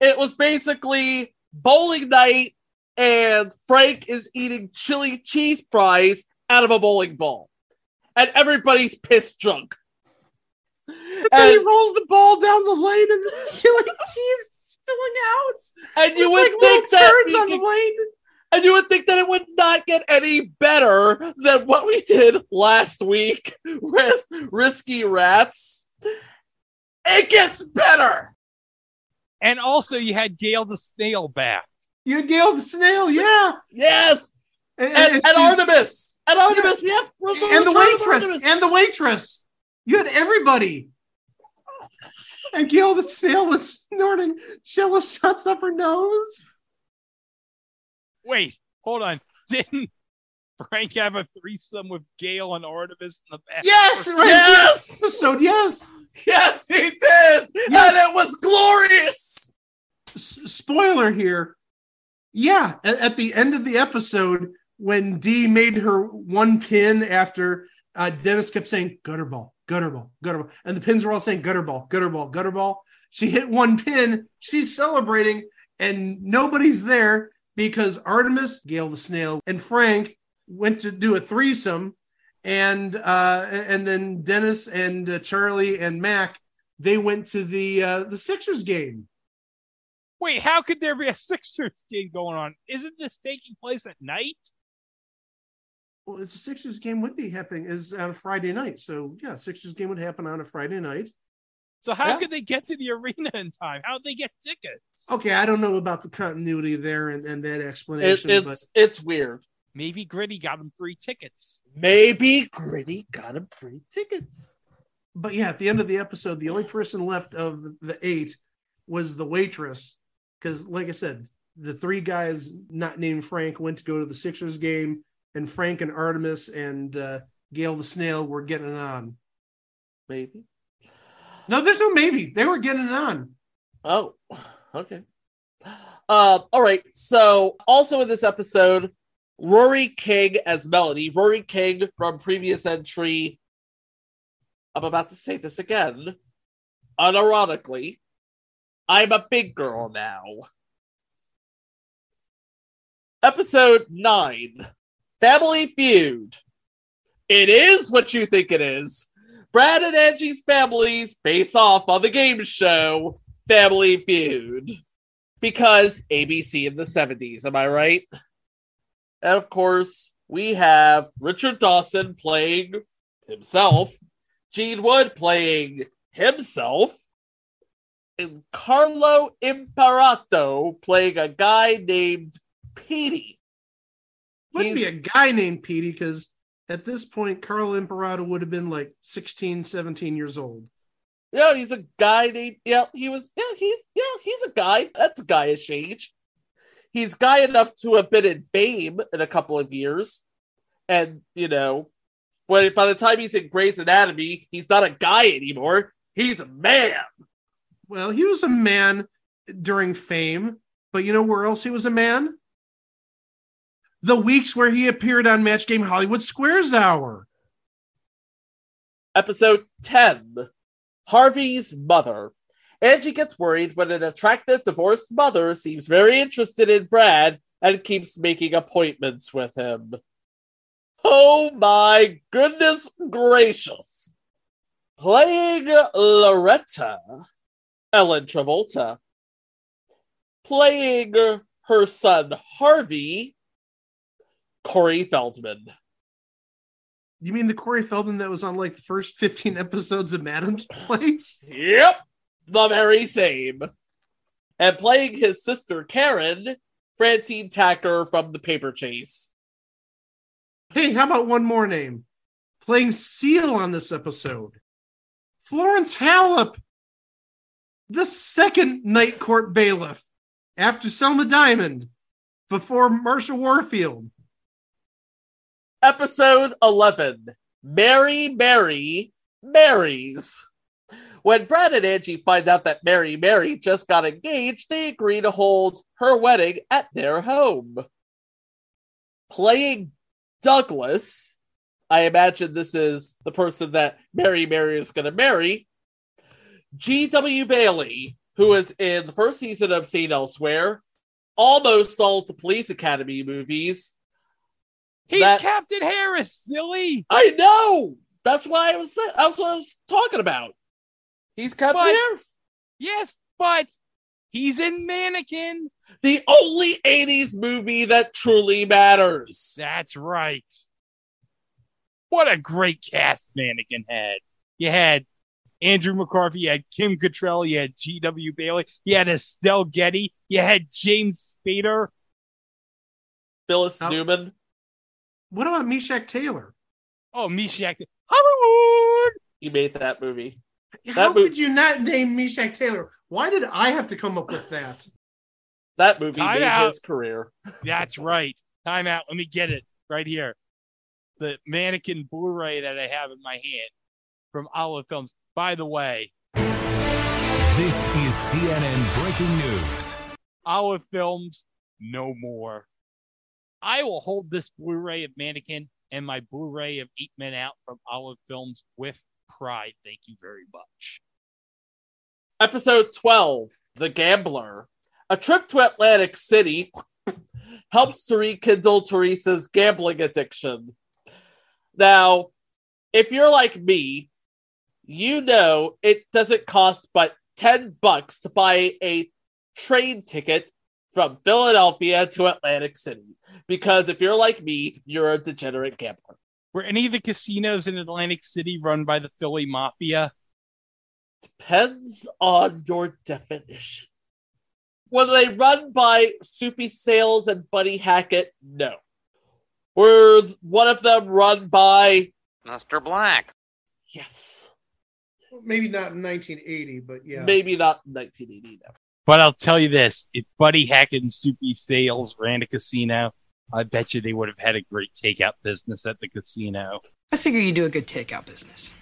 It was basically bowling night, and Frank is eating chili cheese fries out of a bowling ball. And everybody's pissed drunk. But then he rolls the ball down the lane and the chili cheese is spilling out. And you would like think that turds we on the lane. And you would think that it would not get any better than what we did last week with Risky Rats. It gets better. And also, you had Gail the Snail back. You had Gail the Snail, yeah. Yes. And, And, and, she's- Artemis. And Artemis. We have and the waitress. Artemis. And the waitress. You had everybody. And Gail the Snail was snorting jello shuts up her nose. Wait, hold on. Didn't Frank have a threesome with Gail and Artemis in the back? Yes, right. Yes. Episode, yes. Yes, he did. And it was glorious. S- spoiler here. Yeah, at, at the end of the episode, when Dee made her one pin after uh, Dennis kept saying gutter ball, gutter ball, gutter ball, and the pins were all saying gutter ball, gutter ball, gutter ball. She hit one pin. She's celebrating, and nobody's there because Artemis, Gail the Snail, and Frank went to do a threesome, and uh, and then Dennis and uh, Charlie and Mac they went to the uh, the Sixers game. Wait, how could there be a Sixers game going on? Isn't this taking place at night? Well, it's a Sixers game would be happening is on a Friday night. So yeah, Sixers game would happen on a Friday night. So how Yeah. could they get to the arena in time? How'd they get tickets? Okay, I don't know about the continuity there and, and that It, explanation, it's it's weird. Maybe Gritty got him free tickets. Maybe Gritty got him free tickets. but but yeah, at the end of the episode, the only person left of the eight was the waitress. Because like I said, the three guys not named Frank went to go to the Sixers game, and Frank and Artemis and uh, Gail the Snail were getting on. Maybe. No, there's no maybe. They were getting on. Oh, okay. Uh, all right. So, also in this episode, Rory King as Melody. Rory King from previous entry. I'm about to say this again. Unironically, I'm a big girl now. Episode 9 Family Feud. It is what you think it is. Brad and Angie's families face off on the game show Family Feud. Because ABC in the 70s, am I right? And of course, we have Richard Dawson playing himself, Gene Wood playing himself, Carlo Imperato playing a guy named Petey. Wouldn't be a guy named Petey because at this point, Carlo Imperato would have been like 16, 17 years old. Yeah, he's a guy named. Yeah, he was. Yeah, he's. Yeah, he's a guy. That's a guyish age. He's guy enough to have been in fame in a couple of years, and you know, when by the time he's in Grey's Anatomy, he's not a guy anymore. He's a man. Well, he was a man during fame, but you know where else he was a man? The weeks where he appeared on Match Game Hollywood Squares Hour. Episode 10 Harvey's Mother. Angie gets worried when an attractive divorced mother seems very interested in Brad and keeps making appointments with him. Oh my goodness gracious! Playing Loretta, Ellen Travolta. Playing her son Harvey, Corey Feldman. You mean the Corey Feldman that was on like the first 15 episodes of Madame's Place? Yep, the very same. And playing his sister Karen, Francine Tacker from The Paper Chase. Hey, how about one more name? Playing Seal on this episode. Florence Halop, the second Night Court bailiff after Selma Diamond, before Marsha Warfield. Episode 11 Mary Mary marries. When Brad and Angie find out that Mary Mary just got engaged, they agree to hold her wedding at their home. Playing Douglas, I imagine this is the person that Mary Mary is going to marry. G.W. Bailey, who is in the first season of St. Elsewhere, almost all the Police Academy movies. He's That- Captain Harris, silly. I know. That's why I was. That's what I was talking about. He's Captain But- Harris. Yes, but he's in Mannequin. The only '80s movie that truly matters. That's right. What a great cast Mannequin had. You had Andrew McCarthy, you had Kim Cattrall, you had G.W. Bailey, you had Estelle Getty, you had James Spader. Phyllis Oh. Newman. What about Meshach Taylor? Oh, Meshach. Hollywood! He made that movie. How mo- could you not name Meshach Taylor? Why did I have to come up with that? That movie Time made out. his career. That's right. Time out. Let me get it right here. The Mannequin Blu-ray that I have in my hand from Olive Films. By the way, This is CNN breaking news. Olive Films, no more. I will hold this Blu-ray of Mannequin and my Blu-ray of Eight Men Out from Olive Films with pride. Thank you very much. Episode 12 The Gambler. A trip to Atlantic City helps to rekindle Teresa's gambling addiction. Now, if you're like me, you know it doesn't cost but 10 bucks to buy a train ticket from Philadelphia to Atlantic City. Because if you're like me, you're a degenerate gambler. Were any of the casinos in Atlantic City run by the Philly Mafia? Depends on your definition. Were they run by Soupy Sales and Buddy Hackett? No. Were one of them run by Mr. Black? Yes. Maybe not in 1980, but yeah. Maybe not in 1980 no. But I'll tell you this: if Buddy Hackett and Soupy Sales ran a casino, I bet you they would have had a great takeout business at the casino. I figure you do a good takeout business.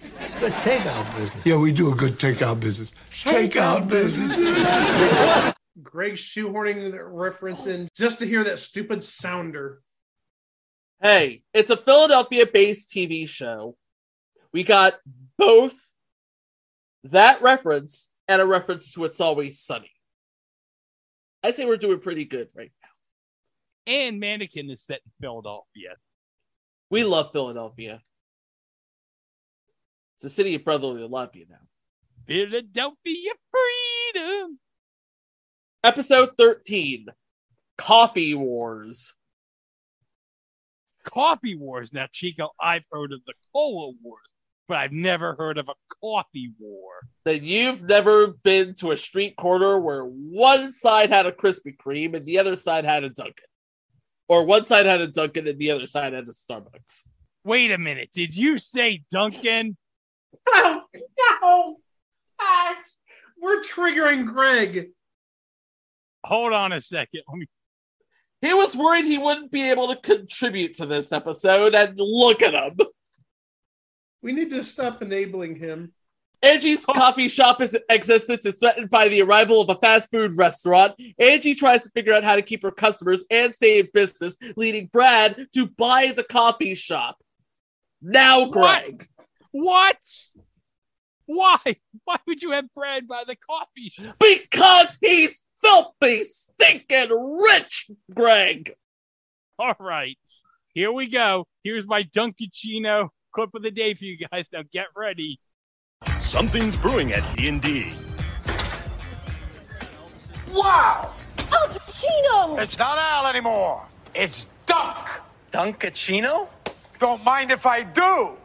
Good takeout business. Yeah, we do a good takeout business. Takeout business. Greg shoehorning the reference in just to hear that stupid sounder. Hey, it's a Philadelphia based TV show. We got both that reference and a reference to It's Always Sunny. I say we're doing pretty good right now. And Mannequin is set in Philadelphia. We love Philadelphia. It's the city of brotherly love, you know. Philadelphia freedom. Episode 13 Coffee Wars. Coffee Wars. Now, Chico, I've heard of the Cola Wars, but I've never heard of a coffee war. Then you've never been to a street corner where one side had a Krispy Kreme and the other side had a Dunkin'. Or one side had a Dunkin' and the other side had a Starbucks. Wait a minute. Did you say Dunkin'? Oh, no. Ah, we're triggering Greg. Hold on a second. Let me. He was worried he wouldn't be able to contribute to this episode, and look at him. We need to stop enabling him. Angie's oh. coffee shop is, existence is threatened by the arrival of a fast food restaurant. Angie tries to figure out how to keep her customers and stay in business, leading Brad to buy the coffee shop. Now, Greg. What? Why? Why would you have Brad buy the coffee shop? Because he's filthy, stinking rich, Greg. All right. Here we go. Here's my Dunkaccino clip of the day for you guys. Now get ready. Something's brewing at D&D. Wow! Al Pacino! It's not Al anymore. It's Dunk. Dunkaccino? Don't mind if I do.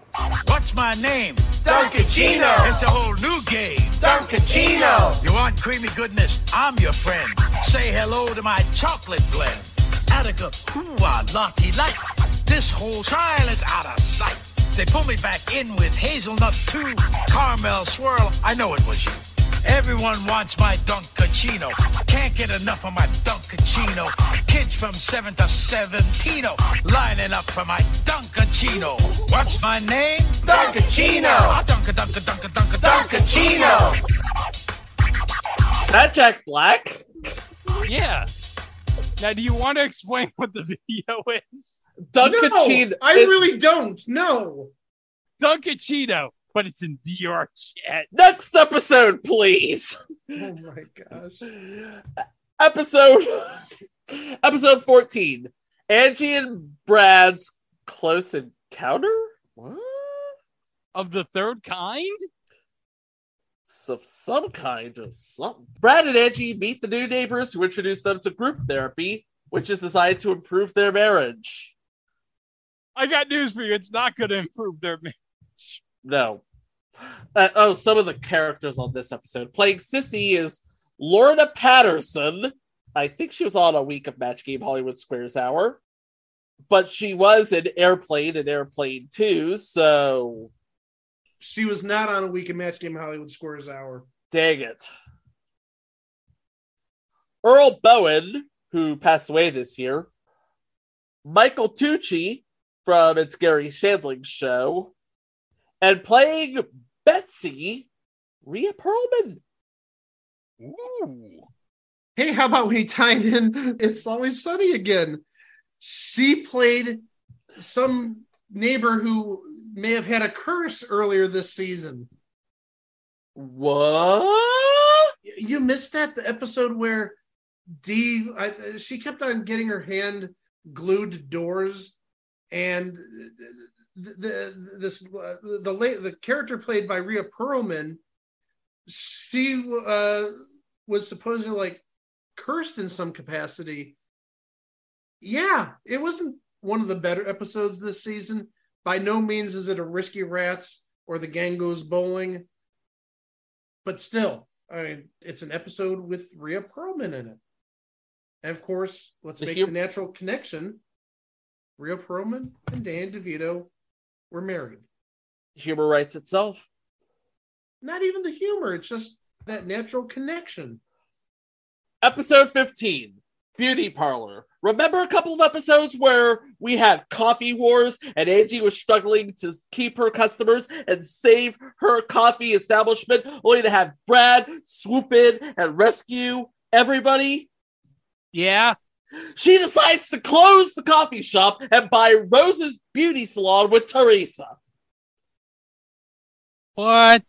What's my name? Dunkaccino. It's a whole new game. Dunkaccino. You want creamy goodness? I'm your friend. Say hello to my chocolate blend. Attica, hoo-ah, lottie light. This whole trial is out of sight. They pull me back in with hazelnut two, Caramel swirl, I know it was you. Everyone wants my Dunkaccino. Can't get enough of my Dunkaccino. Kids from 7 to 17 lining up for my Dunkaccino. What's my name? Dunkaccino. Dunka, Dunka, Dunka, Dunka, Dunkaccino. That Jack Black? Yeah. Now, do you want to explain what the video is? Dunkaccino. No, I really don't. No. Dunkaccino, but it's in VR chat. Next episode, please. Oh my gosh. Episode episode 14. Angie and Brad's close encounter? What? Of the third kind? Of some kind of something. Brad and Angie meet the new neighbors who introduce them to group therapy, which is designed to improve their marriage. I got news for you. It's not going to improve their marriage. No. Uh, oh, some of the characters on this episode. Playing Sissy is Lorna Patterson. I think she was on a week of Match Game Hollywood Squares Hour, but she was in Airplane and Airplane 2, so She was not on a week of Match Game Hollywood Squares Hour. dang it. Earl Boen, who passed away this year, Michael Tucci from It's Garry Shandling's Show, and playing Betsy, Rhea Perlman. Ooh. Hey, how about we tie in It's Always Sunny again? She played some neighbor who may have had a curse earlier this season. What? You missed that? The episode where Dee, I, she kept on getting her hand glued to doors, and the, the this uh, the late the character played by Rhea Perlman, she uh, was supposedly like cursed in some capacity. Yeah, it wasn't one of the better episodes this season. By no means is it a Risky Rats or The Gang Goes Bowling, but still, I mean, it's an episode with Rhea Perlman in it. And of course, let's The make hu- the natural connection. Rhea Perlman and Dan DeVito were married. Humor writes itself. Not even the humor, it's just that natural connection. Episode 15 Beauty Parlor. Remember a couple of episodes where we had coffee wars and Angie was struggling to keep her customers and save her coffee establishment, only to have Brad swoop in and rescue everybody? Yeah. She decides to close the coffee shop and buy Rose's beauty salon with Teresa. What?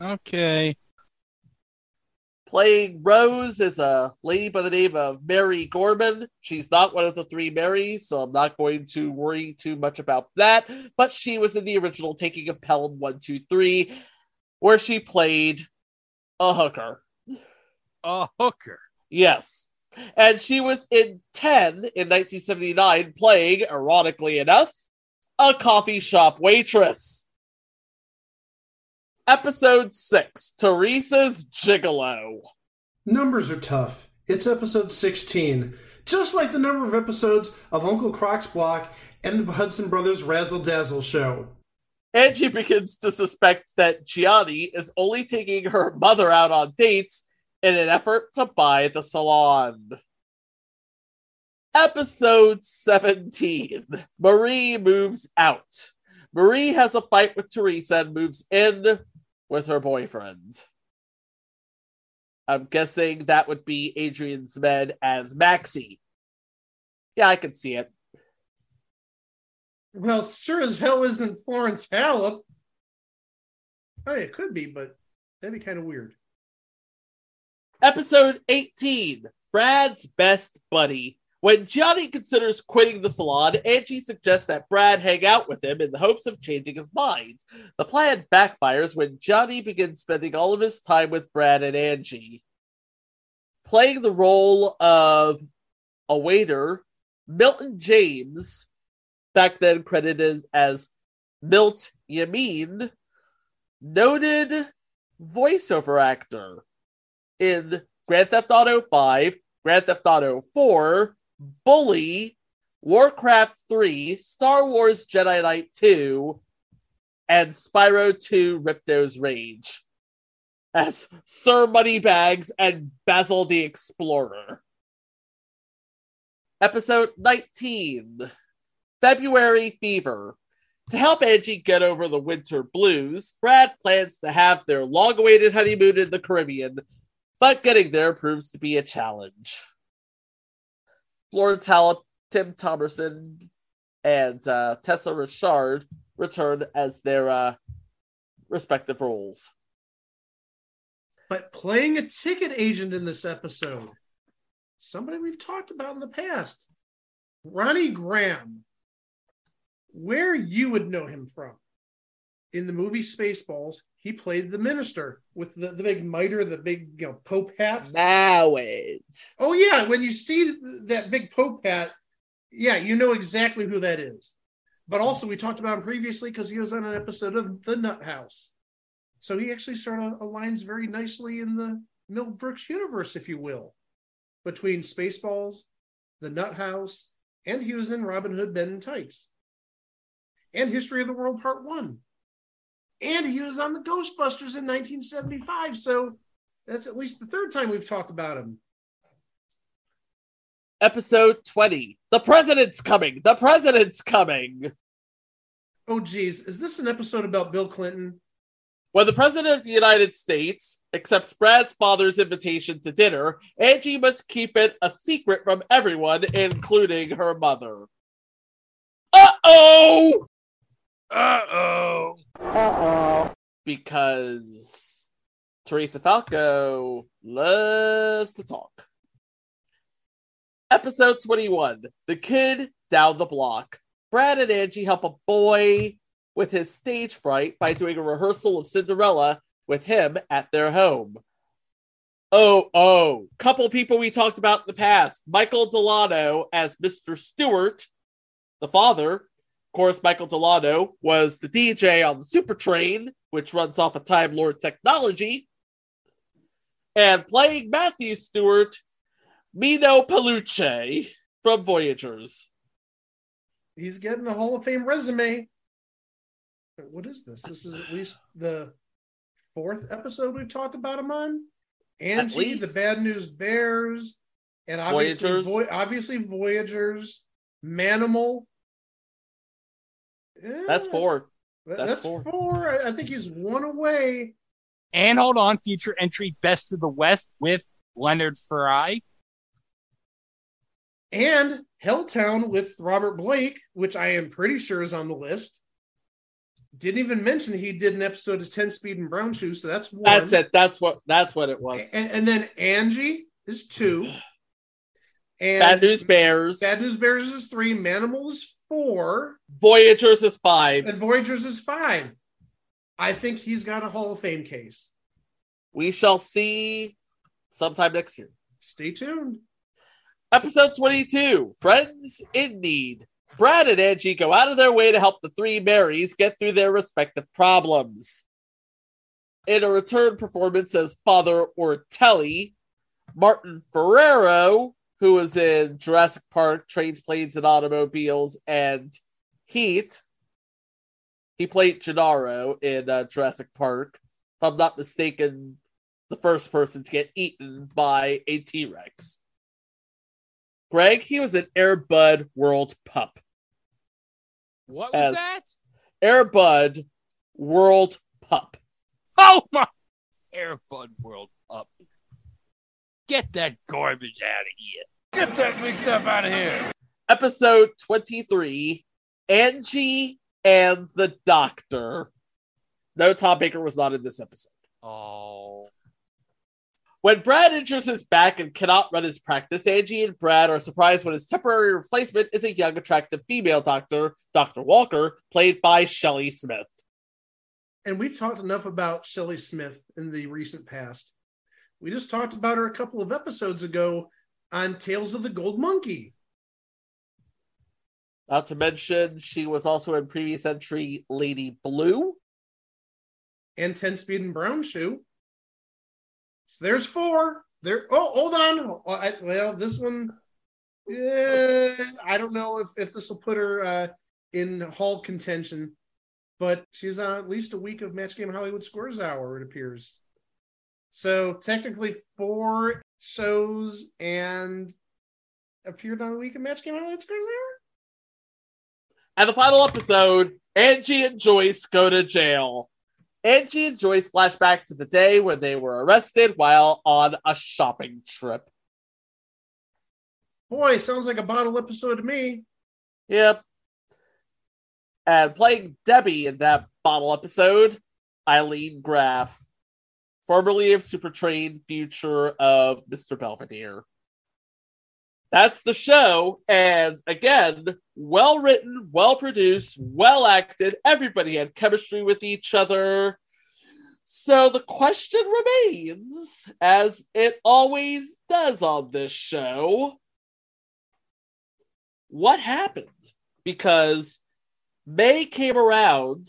Okay. Playing Rose is a lady by the name of Mary Gorman. She's not one of the three Marys, so I'm not going to worry too much about that. But she was in the original Taking of Pelham 123, where she played a hooker. A hooker. Yes. And she was in 10 in 1979, playing, ironically enough, a coffee shop waitress. Episode 6 Teresa's Gigolo. Numbers are tough. It's episode 16, just like the number of episodes of Uncle Croc's Block and the Hudson Brothers Razzle Dazzle show. Angie begins to suspect that Gianni is only taking her mother out on dates in an effort to buy the salon. Episode 17 Marie moves out. Marie has a fight with Teresa and moves in with her boyfriend. I'm guessing that would be Adrian's men as Maxie. Yeah, I can see it. Well, sure as hell isn't Florence Halop. Oh, it could be, but that'd be kind of weird. Episode 18 Brad's best buddy. When Johnny considers quitting the salon, Angie suggests that Brad hang out with him in the hopes of changing his mind. The plan backfires when Johnny begins spending all of his time with Brad and Angie. Playing the role of a waiter, Milton James, back then credited as Milt Yameen, noted voiceover actor in Grand Theft Auto 5, Grand Theft Auto 4, Bully, Warcraft 3, Star Wars Jedi Knight 2, and Spyro 2 Ripto's Rage as Sir Moneybags and Basil the Explorer. Episode 19 February Fever. To help Angie get over the winter blues, Brad plans to have their long awaited honeymoon in the Caribbean, but getting there proves to be a challenge. Florence Halop, Tim Thomerson, and uh, Tessa Richarde return as their uh, respective roles. But playing a ticket agent in this episode, somebody we've talked about in the past, Ronny Graham, where you would know him from. In the movie Spaceballs, he played the minister with the, the big mitre, the big you know pope hat. Marriage. Oh yeah, when you see that big pope hat, yeah, you know exactly who that is. But also, we talked about him previously because he was on an episode of The Nut House. So he actually sort of aligns very nicely in the Mel Brooks universe, if you will, between Spaceballs, The Nut House, and he was in Robin Hood Men in Tights, and History of the World Part One, and he was on the Ghostbusters in 1975. So that's at least the third time we've talked about him. Episode 20 The President's Coming! The President's Coming! Oh, geez, is this an episode about Bill Clinton? When the President of the United States accepts Brad's father's invitation to dinner, Angie must keep it a secret from everyone, including her mother. Uh oh! Uh oh. Uh oh. Because Teresa Falco loves to talk. Episode 21 The Kid Down the Block. Brad and Angie help a boy with his stage fright by doing a rehearsal of Cinderella with him at their home. Oh, oh, couple people we talked about in the past. Michael Delano as Mr. Stewart, the father. Of course, Michael Delano was the DJ on the Super Train, which runs off of Time Lord technology. And playing Matthew Stewart, Meeno Peluce from Voyagers. He's getting a Hall of Fame resume. What is this? This is at least the fourth episode we've talked about him on. Angie, the Bad News Bears, and obviously Voyagers. Voy- obviously Voyagers, Manimal. Yeah, That's four. That's That's, four. four. I I think he's one away. And hold on, future entry Best of the West with Leonard Frey. And Helltown with Robert Blake, which I am pretty sure is on the list. Didn't even mention he did an episode of 10 Speed and Brown Shoes, so that's one. That's it. That's what that's what it was. And, and then Angie is two. And Bad News Bears. Bad News Bears is three. Manimal is four. Voyagers is five. And Voyagers is five. I think he's got a Hall of Fame case. We shall see sometime next year. Stay tuned. Episode 22 Friends in Need. Brad and Angie go out of their way to help the three Marys get through their respective problems. In a return performance as Father Ortelli, Martin Ferrero, who was in Jurassic Park, Trains, Planes, and Automobiles, and Heat, he played Gennaro in uh, Jurassic Park. If I'm not mistaken, the first person to get eaten by a T Rex. Greg, he was an Airbud World Pup. What was As- that? Airbud World Pup. Oh my Airbud World. Get that garbage out of here. Get that big stuff out of here. Episode 23 Angie and the Doctor. No, Tom Baker was not in this episode. Oh. When Brad injures his back and cannot run his practice, Angie and Brad are surprised when his temporary replacement is a young, attractive female doctor, Dr. Walker, played by Shelley Smith. And we've talked enough about Shelley Smith in the recent past. We just talked about her a couple of episodes ago on Tales of the Gold Monkey. Not to mention, she was also in previous entry Lady Blue. and 10 speed and brown shoe. So there's four. There. Oh, hold on. Well, I, well this one, eh, I don't know if, if this will put her uh, in hall contention, but she's on at least a week of Match Game Hollywood Squares Hour, it appears. So technically, four shows and appeared on a week of Match Game Squares Hour. And the final episode, Angie and Joyce go to jail. Angie and Joyce flash back to the day when they were arrested while on a shopping trip. Boy, sounds like a bottle episode to me. Yep. And playing Debbie in that bottle episode, Ilene Graff, formerly of Super Train, future of Mr. Belvedere. That's the show. And again, well written, well produced, well acted. Everybody had chemistry with each other. So the question remains, as it always does on this show what happened? Because May came around,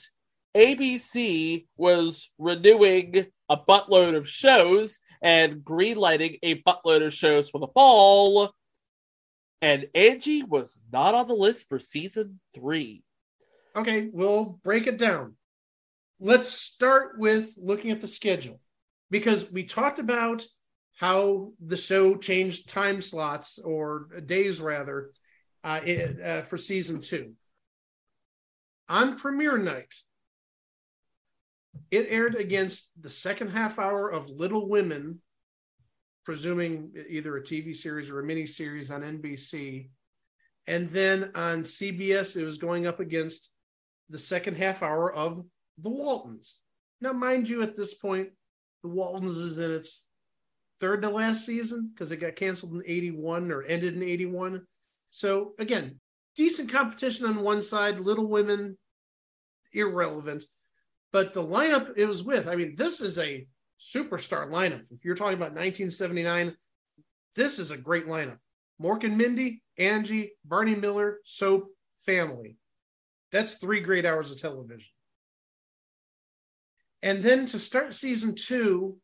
ABC was renewing a buttload of shows and greenlighting a buttload of shows for the fall. And Angie was not on the list for season three. Okay, we'll break it down. Let's start with looking at the schedule because we talked about how the show changed time slots or days rather uh, it, uh, for season two. On premiere night, it aired against the second half hour of Little Women, presuming either a TV series or a mini series on NBC. And then on CBS, it was going up against the second half hour of The Waltons. Now, mind you, at this point, The Waltons is in its third to last season because it got canceled in 81 or ended in 81. So, again, decent competition on one side, Little Women, irrelevant. But the lineup it was with, I mean, this is a superstar lineup. If you're talking about 1979, this is a great lineup. Mork and Mindy, Angie, Barney Miller, Soap, Family. That's three great hours of television. And then to start season two,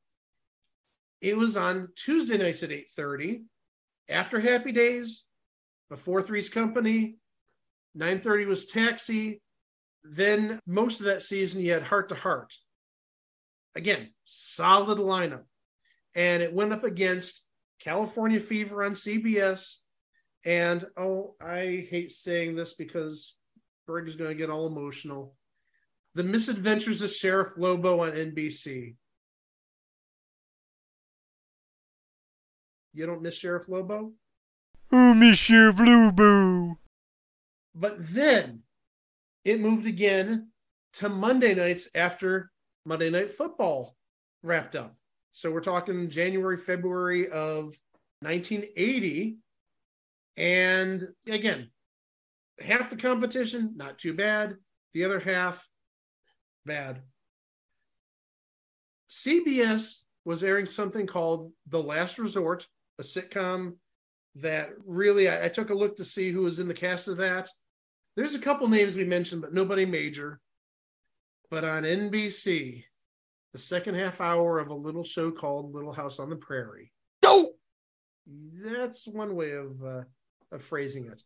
it was on Tuesday nights at 8:30, after Happy Days, before Three's Company, 9:30 was Taxi. Then most of that season he had Heart to Heart. Again, solid lineup. And it went up against California Fever on CBS. And oh, I hate saying this because Greg is going to get all emotional. The Misadventures of Sheriff Lobo on NBC. You don't miss Sheriff Lobo? Oh, Miss Sheriff Lobo. But then it moved again to Monday nights after Monday Night Football wrapped up. So we're talking January, February of 1980. And again, half the competition, not too bad. The other half, bad. CBS was airing something called The Last Resort, a sitcom that really I, I, took a look to see who was in the cast of that. There's a couple names we mentioned, but nobody major. But on NBC, the second half hour of a little show called Little House on the Prairie. No, that's one way of uh, of phrasing it.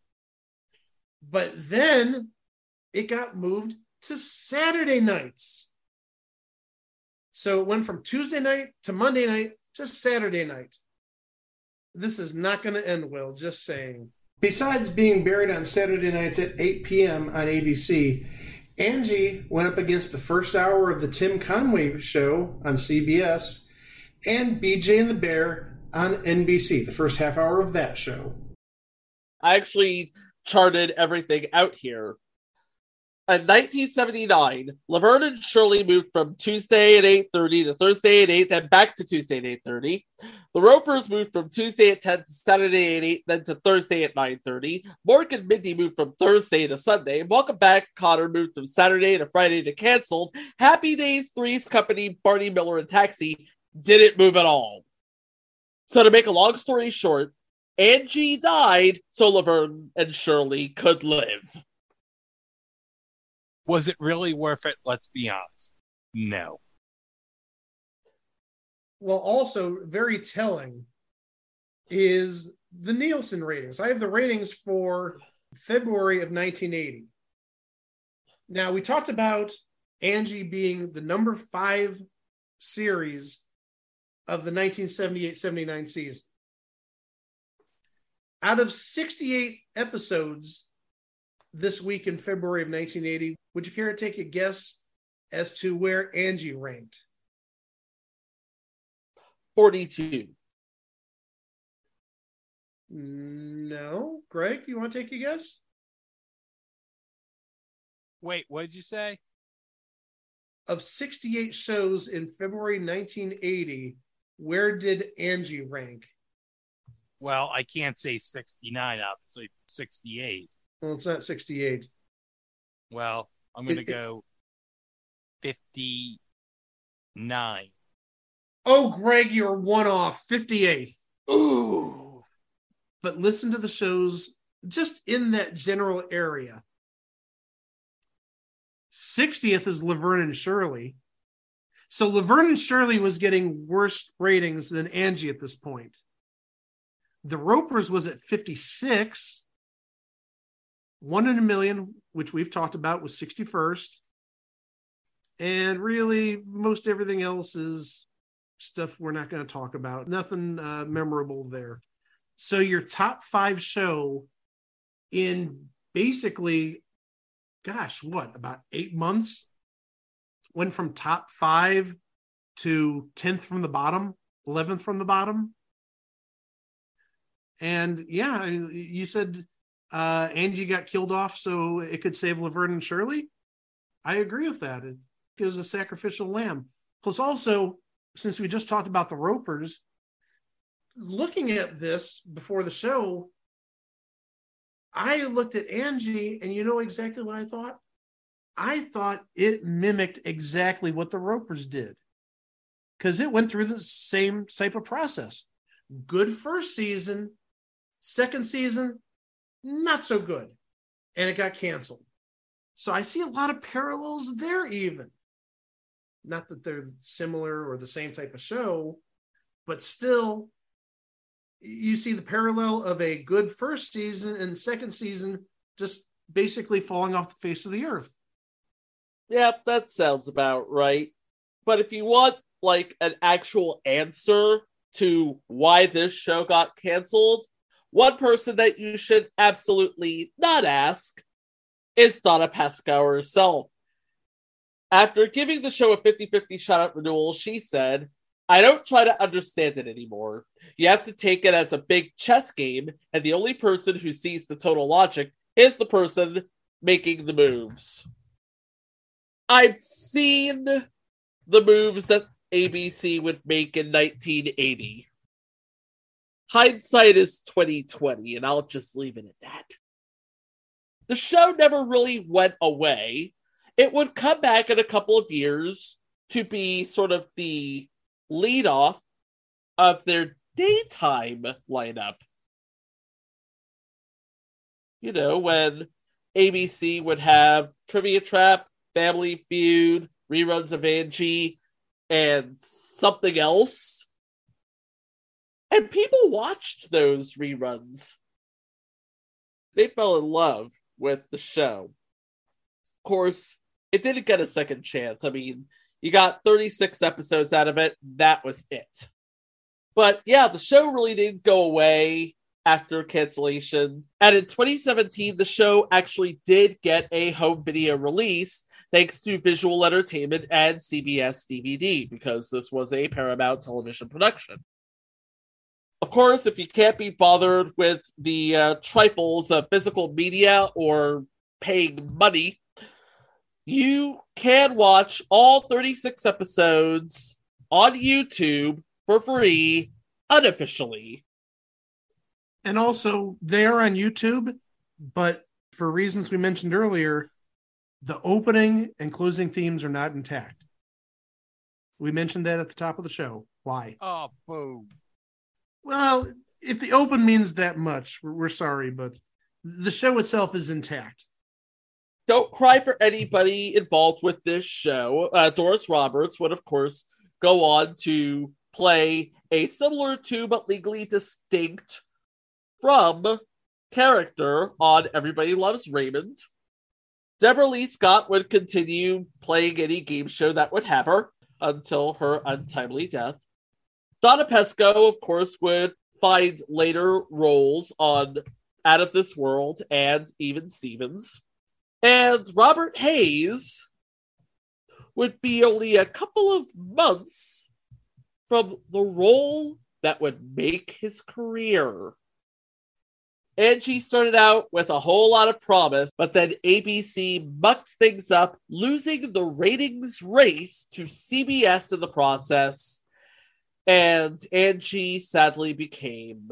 But then it got moved to Saturday nights. So it went from Tuesday night to Monday night to Saturday night. This is not going to end well, just saying. Besides being buried on Saturday nights at 8 p.m. on ABC, Angie went up against the first hour of the Tim Conway show on CBS and BJ and the Bear on NBC, the first half hour of that show. I actually charted everything out here. Uh, In 1979, Laverne and Shirley moved from Tuesday at 8.30 to Thursday at 8, then back to Tuesday at 8.30. The Ropers moved from Tuesday at 10 to Saturday at 8, then to Thursday at 9.30. Mork and Mindy moved from Thursday to Sunday. Welcome Back, Kotter moved from Saturday to Friday to canceled. Happy Days, Three's Company, Barney Miller, and Taxi didn't move at all. So to make a long story short, Angie died so Laverne and Shirley could live. Was it really worth it? Let's be honest. No. Well, also very telling is the Nielsen ratings. I have the ratings for February of 1980. Now, we talked about Angie being the number five series of the 1978 79 season. Out of 68 episodes this week in February of 1980, would you care to take a guess as to where Angie ranked? 42. No. Greg, you want to take a guess? Wait, what did you say? Of 68 shows in February 1980, where did Angie rank? Well, I can't say 69, obviously, 68. Well, it's not 68. Well, I'm going to go 59. Oh, Greg, you're one off, 58. Ooh. But listen to the shows just in that general area. 60th is Laverne and Shirley. So Laverne and Shirley was getting worse ratings than Angie at this point. The Ropers was at 56. One in a million, which we've talked about, was 61st. And really, most everything else is stuff we're not going to talk about. Nothing uh, memorable there. So, your top five show in basically, gosh, what, about eight months went from top five to 10th from the bottom, 11th from the bottom. And yeah, you said uh, Angie got killed off so it could save Laverne and Shirley. I agree with that. It gives a sacrificial lamb. Plus, also, since we just talked about the Ropers, looking at this before the show, I looked at Angie, and you know exactly what I thought? I thought it mimicked exactly what the Ropers did. because it went through the same type of process. Good first season, second season, not so good. And it got canceled. So I see a lot of parallels there, even. Not that they're similar or the same type of show, but still, you see the parallel of a good first season and second season just basically falling off the face of the earth. Yeah, that sounds about right. But if you want like an actual answer to why this show got canceled, one person that you should absolutely not ask is Donna Pescow herself. After giving the show a 50 50 shot at renewal, she said, I don't try to understand it anymore. You have to take it as a big chess game, and the only person who sees the total logic is the person making the moves. I've seen the moves that ABC would make in 1980. Hindsight is 2020, and I'll just leave it at that. The show never really went away. It would come back in a couple of years to be sort of the lead off of their daytime lineup. You know, when ABC would have Trivia Trap, Family Feud, reruns of Angie, and something else. And people watched those reruns. They fell in love with the show. Of course, it didn't get a second chance. I mean, you got 36 episodes out of it. That was it. But yeah, the show really didn't go away after cancellation. And in 2017, the show actually did get a home video release thanks to Visual Entertainment and CBS DVD because this was a Paramount television production. Of course, if you can't be bothered with the uh, trifles of physical media or paying money, you can watch all 36 episodes on YouTube for free unofficially. And also, they are on YouTube, but for reasons we mentioned earlier, the opening and closing themes are not intact. We mentioned that at the top of the show. Why? Oh, boom. Well, if the open means that much, we're, we're sorry, but the show itself is intact. Don't cry for anybody involved with this show. Uh, Doris Roberts would, of course, go on to play a similar to but legally distinct from character on Everybody Loves Raymond. Debralee Scott would continue playing any game show that would have her until her untimely death. Donna Pescow, of course, would find later roles on Out of This World and Even Stevens. And Robert Hays would be only a couple of months from the role that would make his career. Angie started out with a whole lot of promise, but then ABC mucked things up, losing the ratings race to CBS in the process. And Angie sadly became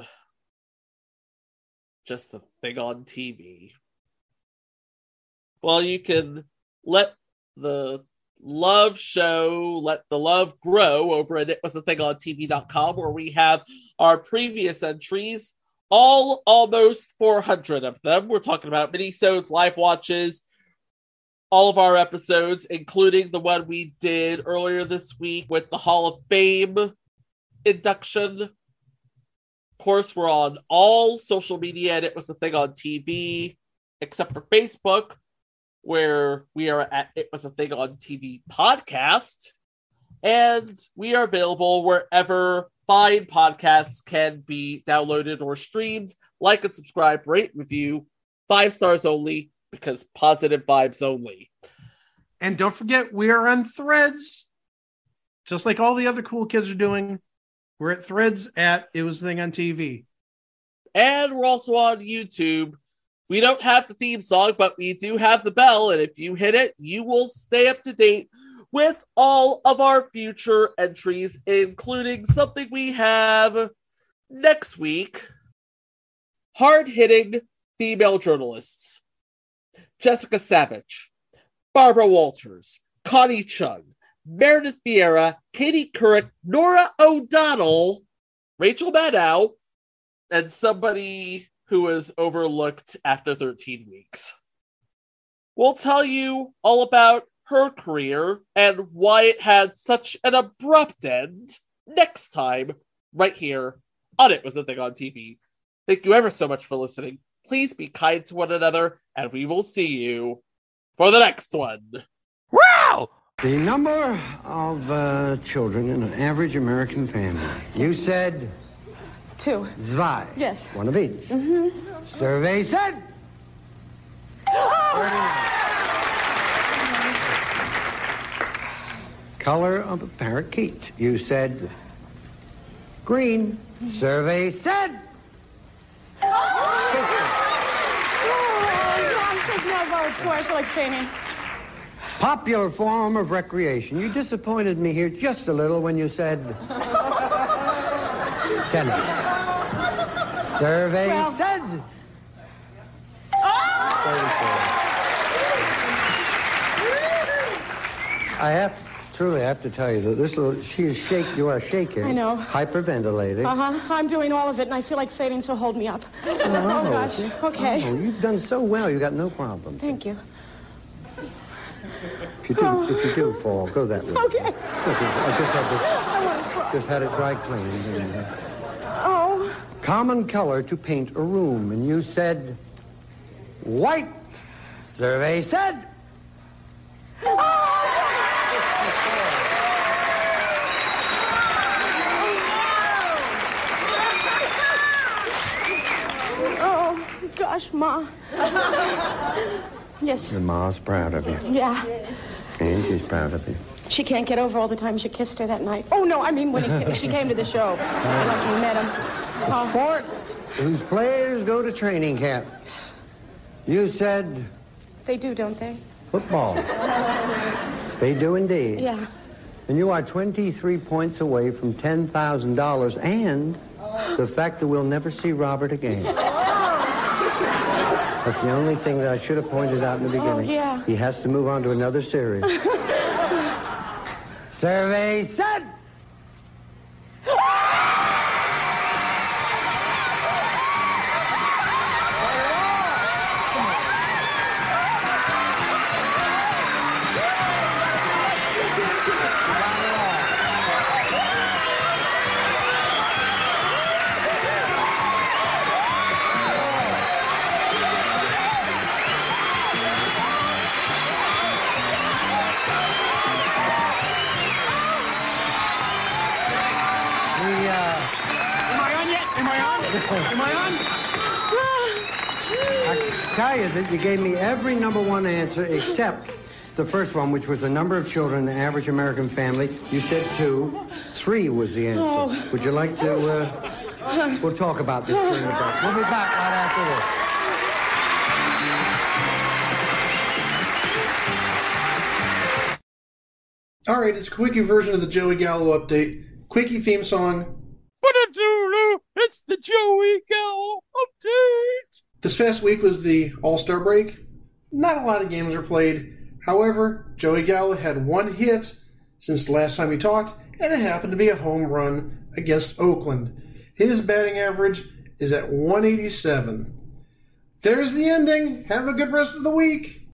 just a thing on TV. Well, you can let the love show, let the love grow over at it was a thing on TV.com, where we have our previous entries, all almost 400 of them. We're talking about mini minisodes, live watches, all of our episodes, including the one we did earlier this week with the Hall of Fame induction. Course, we're on all social media, and it was a thing on TV, except for Facebook, where we are at It Was a Thing on TV podcast. And we are available wherever fine podcasts can be downloaded or streamed. Like and subscribe, rate, review, five stars only, because positive vibes only. And don't forget, we are on threads, just like all the other cool kids are doing. We're at threads at It Was Thing on TV. And we're also on YouTube. We don't have the theme song, but we do have the bell. And if you hit it, you will stay up to date with all of our future entries, including something we have next week hard hitting female journalists Jessica Savitch, Barbara Walters, Connie Chung, Meredith Vieira, Katie Couric, Norah O'Donnell, Rachel Maddow, and somebody who was overlooked after 13 weeks. We'll tell you all about her career and why it had such an abrupt end next time, right here on It Was a Thing on TV. Thank you ever so much for listening. Please be kind to one another, and we will see you for the next one. The number of uh, children in an average American family. You said Two. zwei. Yes. One of each. Mm-hmm. Survey said. Color of a parakeet. You said green. Survey said. Oh, I'm taking that vote for. Like fainting. Popular form of recreation. You disappointed me here just a little when you said tennis. Survey Well- said. I have truly have to tell you that this little she is shake you are shaking. I know. Hyperventilating. Uh huh. I'm doing all of it, and I feel like fainting, so hold me up. Oh, gosh. Okay. Oh, you've done so well. You got no problem. Thank you. If you do, if you do fall, go that way. Okay. Look, I just had I want to this, just had it dry cleaned. And, uh, Oh. common color to paint a room, and you said white. Survey said. Oh, gosh, Ma. Yes. And Ma's proud of you, Yeah. and she's proud of you. She can't get over all the times you kissed her that night. Oh, no, I mean when he, ca- she came to the show. Like you met him. A Oh. sport whose players go to training camps. You said They do, don't they? football. They do indeed. Yeah. And you are 23 points away from $10,000 and the fact that we'll never see Robert again. That's the only thing that I should have pointed out in the oh, beginning. Oh, yeah. He has to move on to another series. Survey said. Tell you that you gave me every number one answer except the first one, which was the number of children in the average American family. You said two. Three was the answer. Oh. Would you like to, uh, we'll talk about this during the break. We'll be back right after this. All right, it's a quickie version of the Joey Gallo update. Quickie theme song. It's the Joey Gallo update. This past week was the All Star break. Not a lot of games were played. However, Joey Gallo had one hit since the last time we talked, and it happened to be a home run against Oakland. His batting average is at 187. There's the ending. Have a good rest of the week.